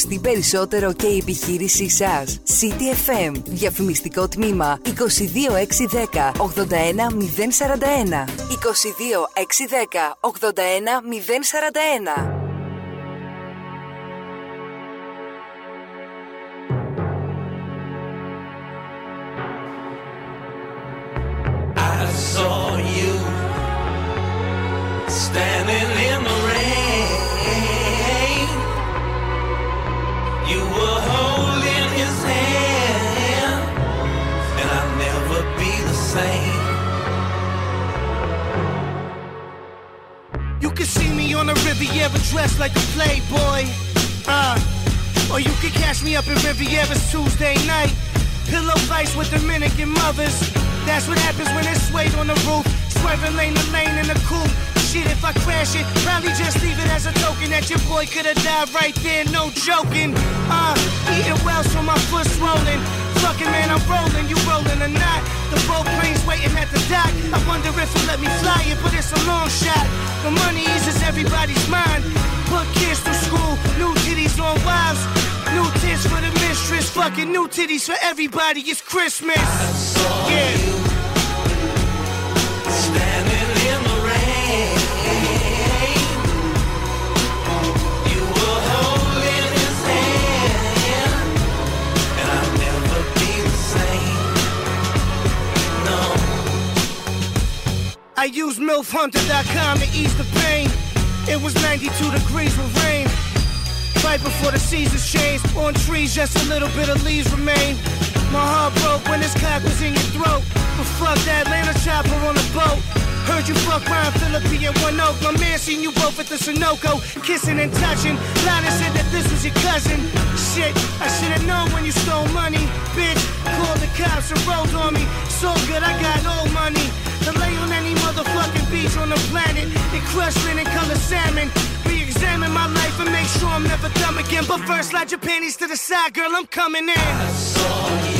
Ακουστεί περισσότερο και η επιχείρησή σας. City FM. Διαφημιστικό τμήμα 22610 81041. 22610 81041. I saw you standing on the Riviera dressed like a playboy. Uh, or you can catch me up in Riviera's Tuesday night. Pillow fights with Dominican mothers. That's what happens when it's suede on the roof. Swerving lane to lane in the coupe. Shit, if I crash it, probably just leave it as a token that your boy could have died right there, no joking. Uh, eating well so my foot's swollen. Fucking man, I'm rolling, you rolling or not. The boat plane's waiting at the dock. I wonder if he'll let me fly it, but it's a long shot. The money eases everybody's mind. Put kids through school, new titties on wives. New tits for the mistress, fucking new titties for everybody. It's Christmas. yeah. I use MILFHunter.com to ease the pain. It was 92 degrees with rain. Right before the seasons changed. On trees, just a little bit of leaves remain. My heart broke when this cock was in your throat. But fuck that Atlanta chopper on a boat. Heard you fuck Ryan Philippi and One Oak. My man seen you both at the Sunoco, kissing and touching. Lana said that this was your cousin. Shit, I should have known when you stole money. Bitch, called the cops and rolled on me. So good, I got old money. To lay on any motherfucking beach on the planet. And crush linen color salmon. Re-examine my life and make sure I'm never dumb again. But first, slide your panties to the side, girl. I'm coming in.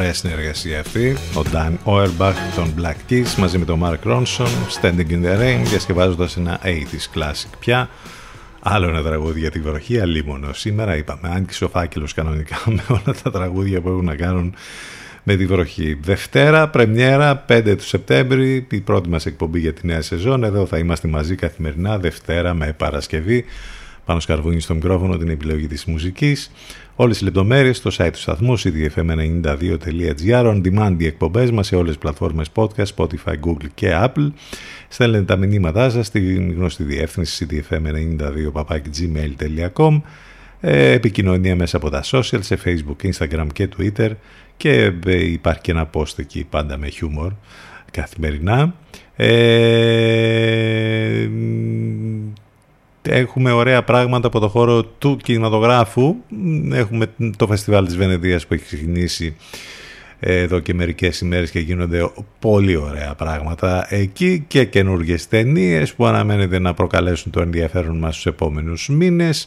Ωραία συνεργασία αυτή. Ο Dan Auerbach των Black Keys μαζί με τον Mark Ronson, Standing in the Rain, διασκευάζοντας ένα 80s classic πια Άλλο ένα τραγούδι για τη βροχή, αλίμονο. Σήμερα είπαμε, άνοιξε ο φάκελος κανονικά με όλα τα τραγούδια που έχουν να κάνουν με τη βροχή. Δευτέρα, πρεμιέρα, 5 του Σεπτέμβρη, η πρώτη μας εκπομπή για τη νέα σεζόν. Εδώ θα είμαστε μαζί καθημερινά, Δευτέρα με Παρασκευή. Πάνω σκαρβούνι στο μικρόφωνο την επιλογή της μουσικής. Όλες οι λεπτομέρειες στο site του σταθμού cdfm92.gr On demand οι εκπομπές μας σε όλες τις πλατφόρμες podcast, Spotify, Google και Apple. Στέλνετε τα μηνύματά σας στην γνωστή διεύθυνση cdfm92.gmail.com ε, επικοινωνία μέσα από τα social, σε facebook, instagram και twitter και ε, υπάρχει και ένα post εκεί πάντα με χιούμορ καθημερινά. Ε, έχουμε ωραία πράγματα από το χώρο του κινηματογράφου. Έχουμε το φεστιβάλ της Βενεδίας που έχει ξεκινήσει εδώ και μερικές ημέρες και γίνονται πολύ ωραία πράγματα εκεί και καινούργιες ταινίες που αναμένεται να προκαλέσουν το ενδιαφέρον μας στους επόμενους μήνες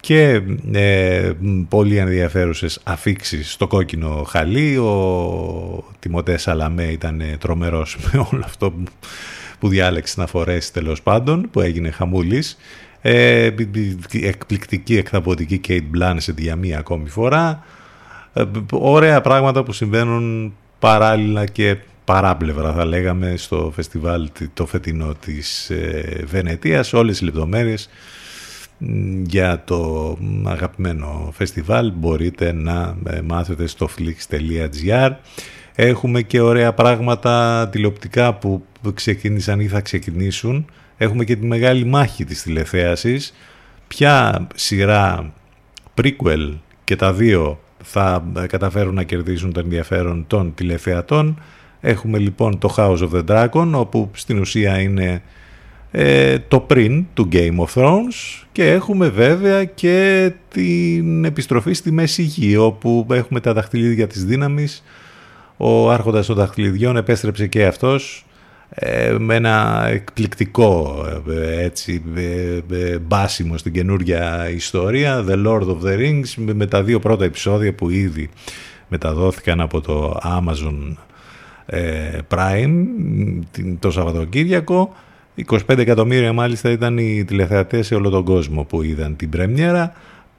και ε, πολύ ενδιαφέρουσες αφήξεις στο κόκκινο χαλί. Ο Τιμωτές Σαλαμέ ήταν τρομερός με όλο αυτό που, που διάλεξε να φορέσει τέλος πάντων, που έγινε χαμούλης. Ε, εκπληκτική, εκθαπωτική Kate Blanchett για μία ακόμη φορά. Ε, ωραία πράγματα που συμβαίνουν παράλληλα και παράπλευρα θα λέγαμε στο φεστιβάλ το φετινό της ε, Βενετίας. Όλες οι λεπτομέρειες για το αγαπημένο φεστιβάλ μπορείτε να ε, μάθετε στο flix.gr Έχουμε και ωραία πράγματα τηλεοπτικά που ξεκίνησαν ή θα ξεκινήσουν. Έχουμε και τη μεγάλη μάχη της τηλεθέασης. Ποια σειρά prequel και τα δύο θα ε, καταφέρουν να κερδίσουν το ενδιαφέρον των τηλεθεατών. Έχουμε λοιπόν το House of the Dragon όπου στην ουσία είναι ε, το πριν του Game of Thrones και έχουμε βέβαια και την επιστροφή στη Μέση Γη όπου έχουμε τα δαχτυλίδια της δύναμης ο άρχοντας των δαχτυλιδιών επέστρεψε και αυτός ε, με ένα εκπληκτικό ε, έτσι ε, μπάσιμο στην καινούργια ιστορία The Lord of the Rings με τα δύο πρώτα επεισόδια που ήδη μεταδόθηκαν από το Amazon Prime το Σαββατοκύριακο 25 εκατομμύρια μάλιστα ήταν οι τηλεθεατές σε όλο τον κόσμο που είδαν την πρεμιέρα.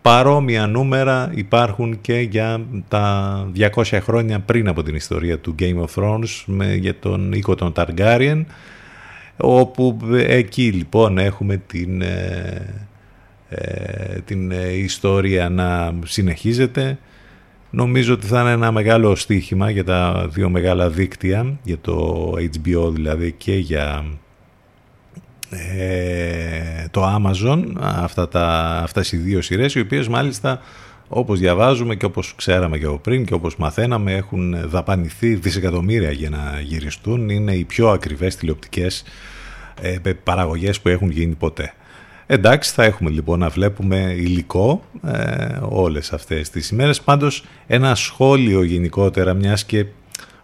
Παρόμοια νούμερα υπάρχουν και για τα 200 χρόνια πριν από την ιστορία του Game of Thrones με, για τον οίκο των Targaryen όπου εκεί λοιπόν έχουμε την, ε, ε, την ιστορία να συνεχίζεται. Νομίζω ότι θα είναι ένα μεγάλο στοίχημα για τα δύο μεγάλα δίκτυα, για το HBO δηλαδή και για ε, το Amazon αυτά τα, αυτές οι δύο σειρές οι οποίες μάλιστα όπως διαβάζουμε και όπως ξέραμε και από πριν και όπως μαθαίναμε έχουν δαπανηθεί δισεκατομμύρια για να γυριστούν είναι οι πιο ακριβές τηλεοπτικές ε, παραγωγές που έχουν γίνει ποτέ. Εντάξει, θα έχουμε λοιπόν να βλέπουμε υλικό ε, όλες αυτές τις ημέρες. Πάντως ένα σχόλιο γενικότερα, μιας και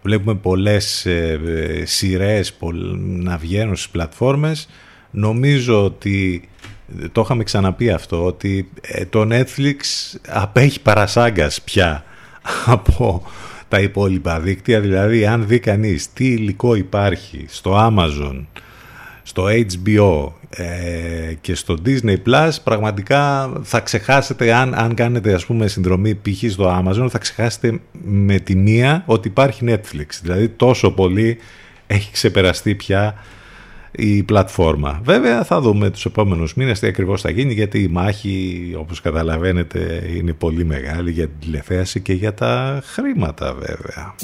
βλέπουμε πολλές ε, ε σειρές να βγαίνουν στις πλατφόρμες, Νομίζω ότι το είχαμε ξαναπεί αυτό, ότι ε, το Netflix απέχει παρασάγκας πια από τα υπόλοιπα δίκτυα. Δηλαδή, αν δει κανείς τι υλικό υπάρχει στο Amazon, στο HBO ε, και στο Disney Plus, πραγματικά θα ξεχάσετε, αν, αν κάνετε ας πούμε συνδρομή π.χ. στο Amazon, θα ξεχάσετε με τη μία ότι υπάρχει Netflix. Δηλαδή, τόσο πολύ έχει ξεπεραστεί πια η πλατφόρμα. Βέβαια θα δούμε τους επόμενους μήνες τι ακριβώς θα γίνει γιατί η μάχη όπως καταλαβαίνετε είναι πολύ μεγάλη για την τηλεθέαση και για τα χρήματα βέβαια.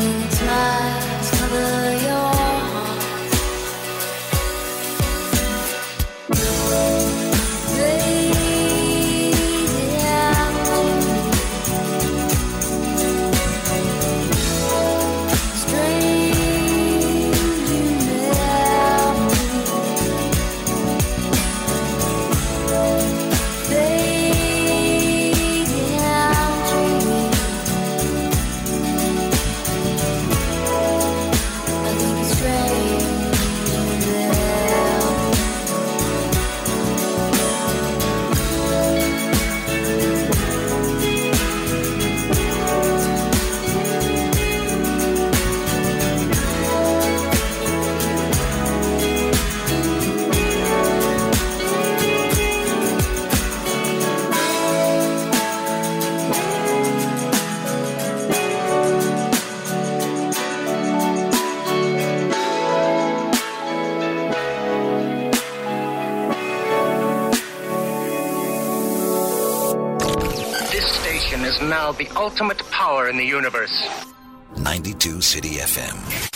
time. In the universe. 92 City FM.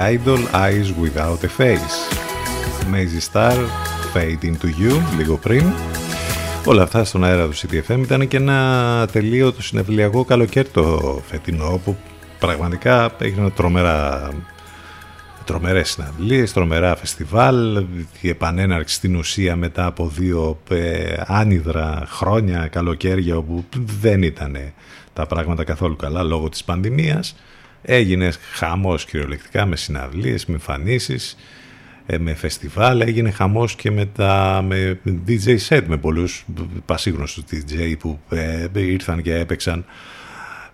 Idol, Eyes Without a Face. Maisie Star, Fade Into You, λίγο πριν. Όλα αυτά στον αέρα του CTFM ήταν και ένα τελείωτο συνευλιακό καλοκαίρι το φετινό, όπου πραγματικά έγιναν τρομερά τρομερές συναυλίες, τρομερά φεστιβάλ, η επανέναρξη στην ουσία μετά από δύο ε, άνυδρα χρόνια καλοκαίρια όπου δεν ήταν τα πράγματα καθόλου καλά λόγω της πανδημίας. Έγινε χαμός κυριολεκτικά με συναυλίες, με εμφανίσεις, ε, με φεστιβάλ, έγινε χαμός και με, τα, με DJ set, με πολλούς πασίγνωστους DJ που ε, ήρθαν και έπαιξαν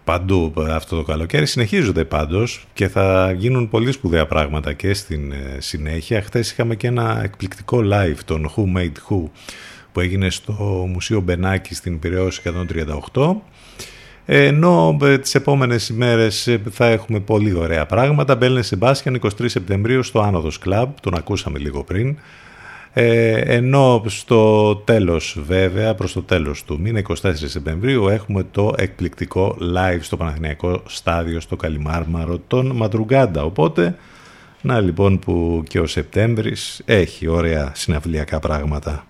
παντού αυτό το καλοκαίρι. Συνεχίζονται πάντως και θα γίνουν πολύ σπουδαία πράγματα και στην ε, συνέχεια. Χθες είχαμε και ένα εκπληκτικό live των Who Made Who που έγινε στο Μουσείο Μπενάκη στην Πυραιός 138 ενώ ε, τις επόμενες ημέρες ε, θα έχουμε πολύ ωραία πράγματα. Μπέλνε Σεμπάσιαν 23 Σεπτεμβρίου στο Άνοδος Club, τον ακούσαμε λίγο πριν. Ε, ενώ στο τέλος βέβαια, προς το τέλος του μήνα 24 Σεπτεμβρίου έχουμε το εκπληκτικό live στο Παναθηναϊκό στάδιο στο Καλιμάρμαρο των Μαντρουγκάντα. Οπότε, να λοιπόν που και ο Σεπτέμβρης έχει ωραία συναυλιακά πράγματα.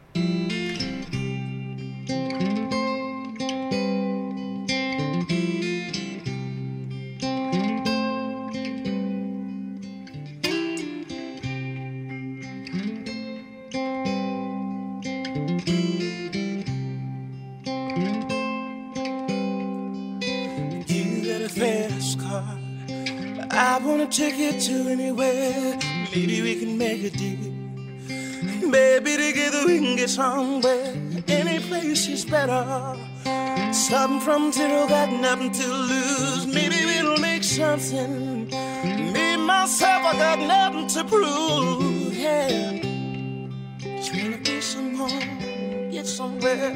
Take you to anywhere. Maybe we can make a deal. Maybe together we can get somewhere. Any place is better. Starting from zero, got nothing to lose. Maybe we'll make something. Me myself, I got nothing to prove. Yeah. Just wanna be someone, get somewhere,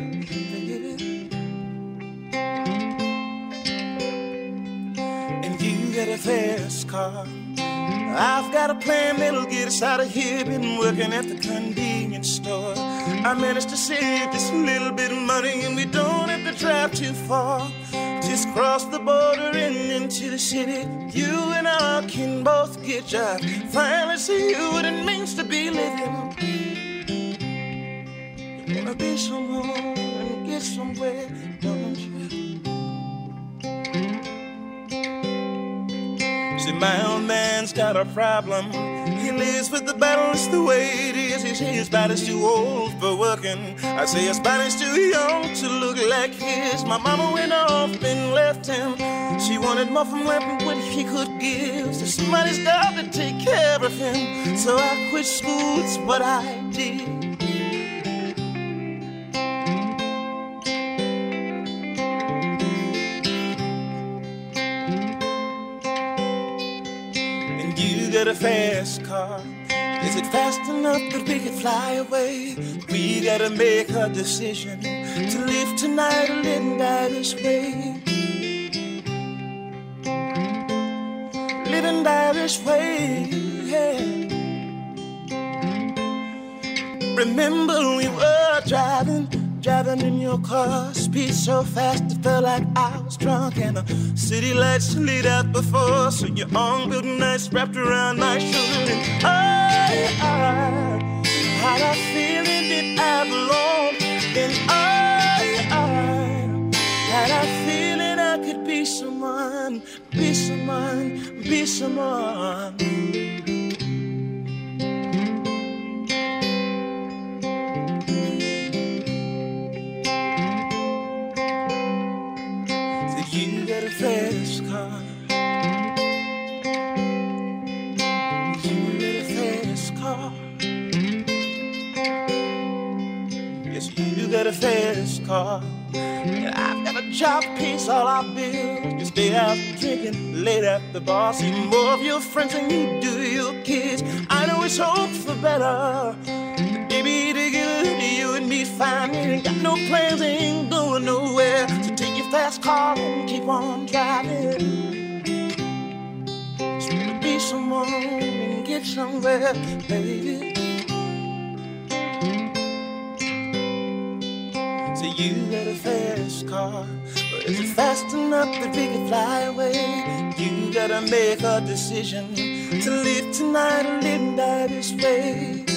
a fast car. I've got a plan that'll get us out of here. Been working at the convenience store. I managed to save just a little bit of money, and we don't have to drive too far. Just cross the border and into the city. You and I can both get jobs. Finally see what it means to be living. You wanna be someone and get somewhere, don't you? See, my old man's got a problem. He lives with the battle, it's the way it is. He says his body's too old for working. I say his body's too young to look like his. My mama went off and left him. She wanted more from life than what he could give. So somebody's got to take care of him. So I quit school, it's what I did. You a fast car. Is it fast enough that we could fly away? We gotta make a decision to live tonight or live and die this way. Live and die this way, yeah. Remember we were driving, driving in your car, speed so fast it felt like I was drunk, and the city lights lit up before. So your arm felt nice wrapped around my shoulder, and I, I had a feeling that I belonged, and I, I had a feeling I could be someone, be someone, be someone. Fast car. You a fast car. Yes, you got a fast car. I've got a job piece, all I bills. You stay out drinking late at the bar. See more of your friends than you do your kids. I know it's hope for better. But baby, together you and me fine. We ain't got no plans, ain't going nowhere. So fast car and keep on driving. Just wanna be someone and get somewhere, baby. So you got a fast car, but is it fast enough that we can fly away? You gotta make a decision to live tonight or live and die this way.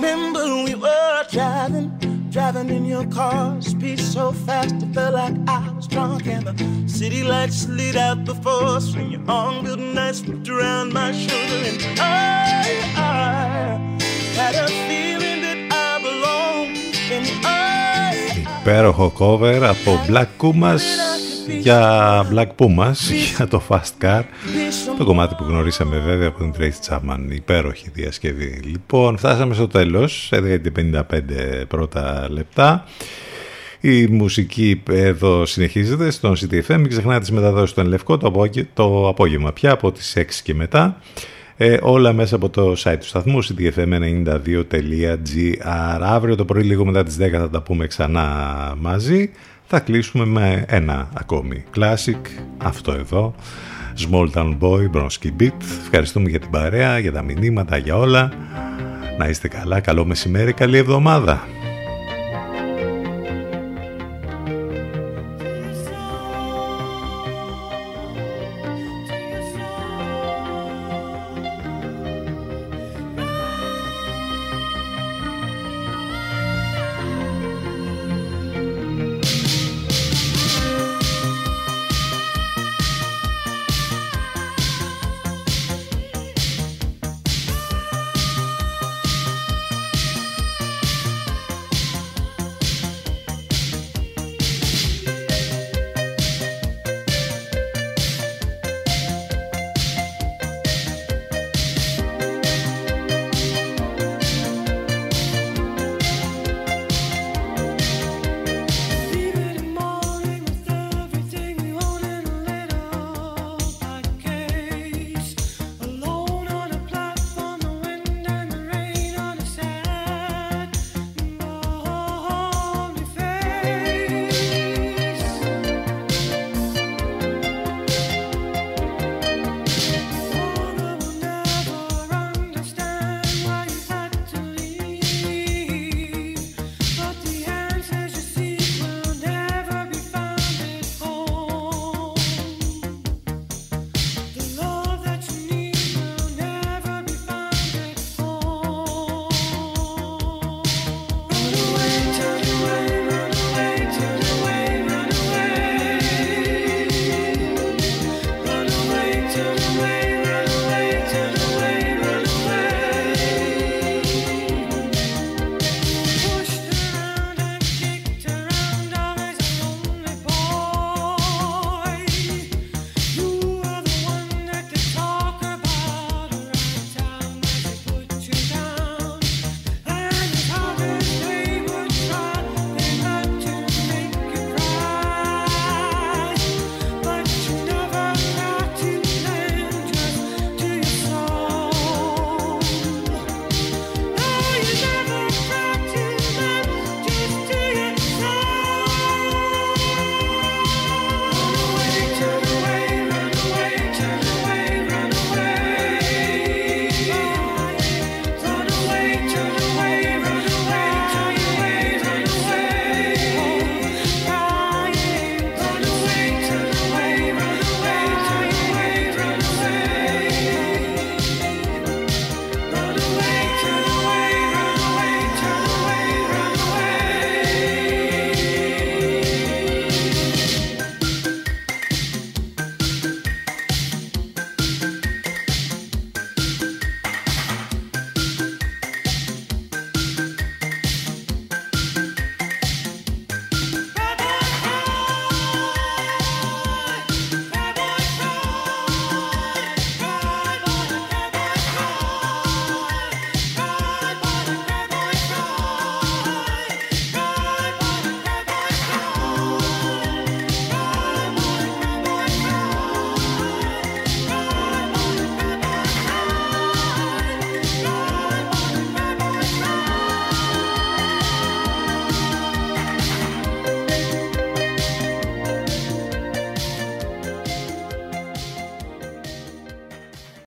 remember we were driving, driving in your car, speed so fast it felt like I was drunk, and the city lights lit out before us, and your arm good nice wrapped around my shoulder, and I, I had a feeling that I belonged, and I. Υπέροχο cover από Black Pumas για Black Pumas για το Fast Car το κομμάτι που γνωρίσαμε βέβαια από την Tracy Chapman. Υπέροχη διασκευή. Λοιπόν φτάσαμε στο τέλος. 11.55 πρώτα λεπτά. Η μουσική εδώ συνεχίζεται στον CTFM μην ξεχνάτε τις μεταδόσεις στον Λευκό το, απόγε... το απόγευμα πια από τις 6 και μετά. Ε, όλα μέσα από το site του σταθμού ctfm92.gr Αύριο το πρωί λίγο μετά τις 10 θα τα πούμε ξανά μαζί. Θα κλείσουμε με ένα ακόμη classic. Αυτό εδώ Small Town Boy, Bronski Beat. Ευχαριστούμε για την παρέα, για τα μηνύματα, για όλα. Να είστε καλά, καλό μεσημέρι, καλή εβδομάδα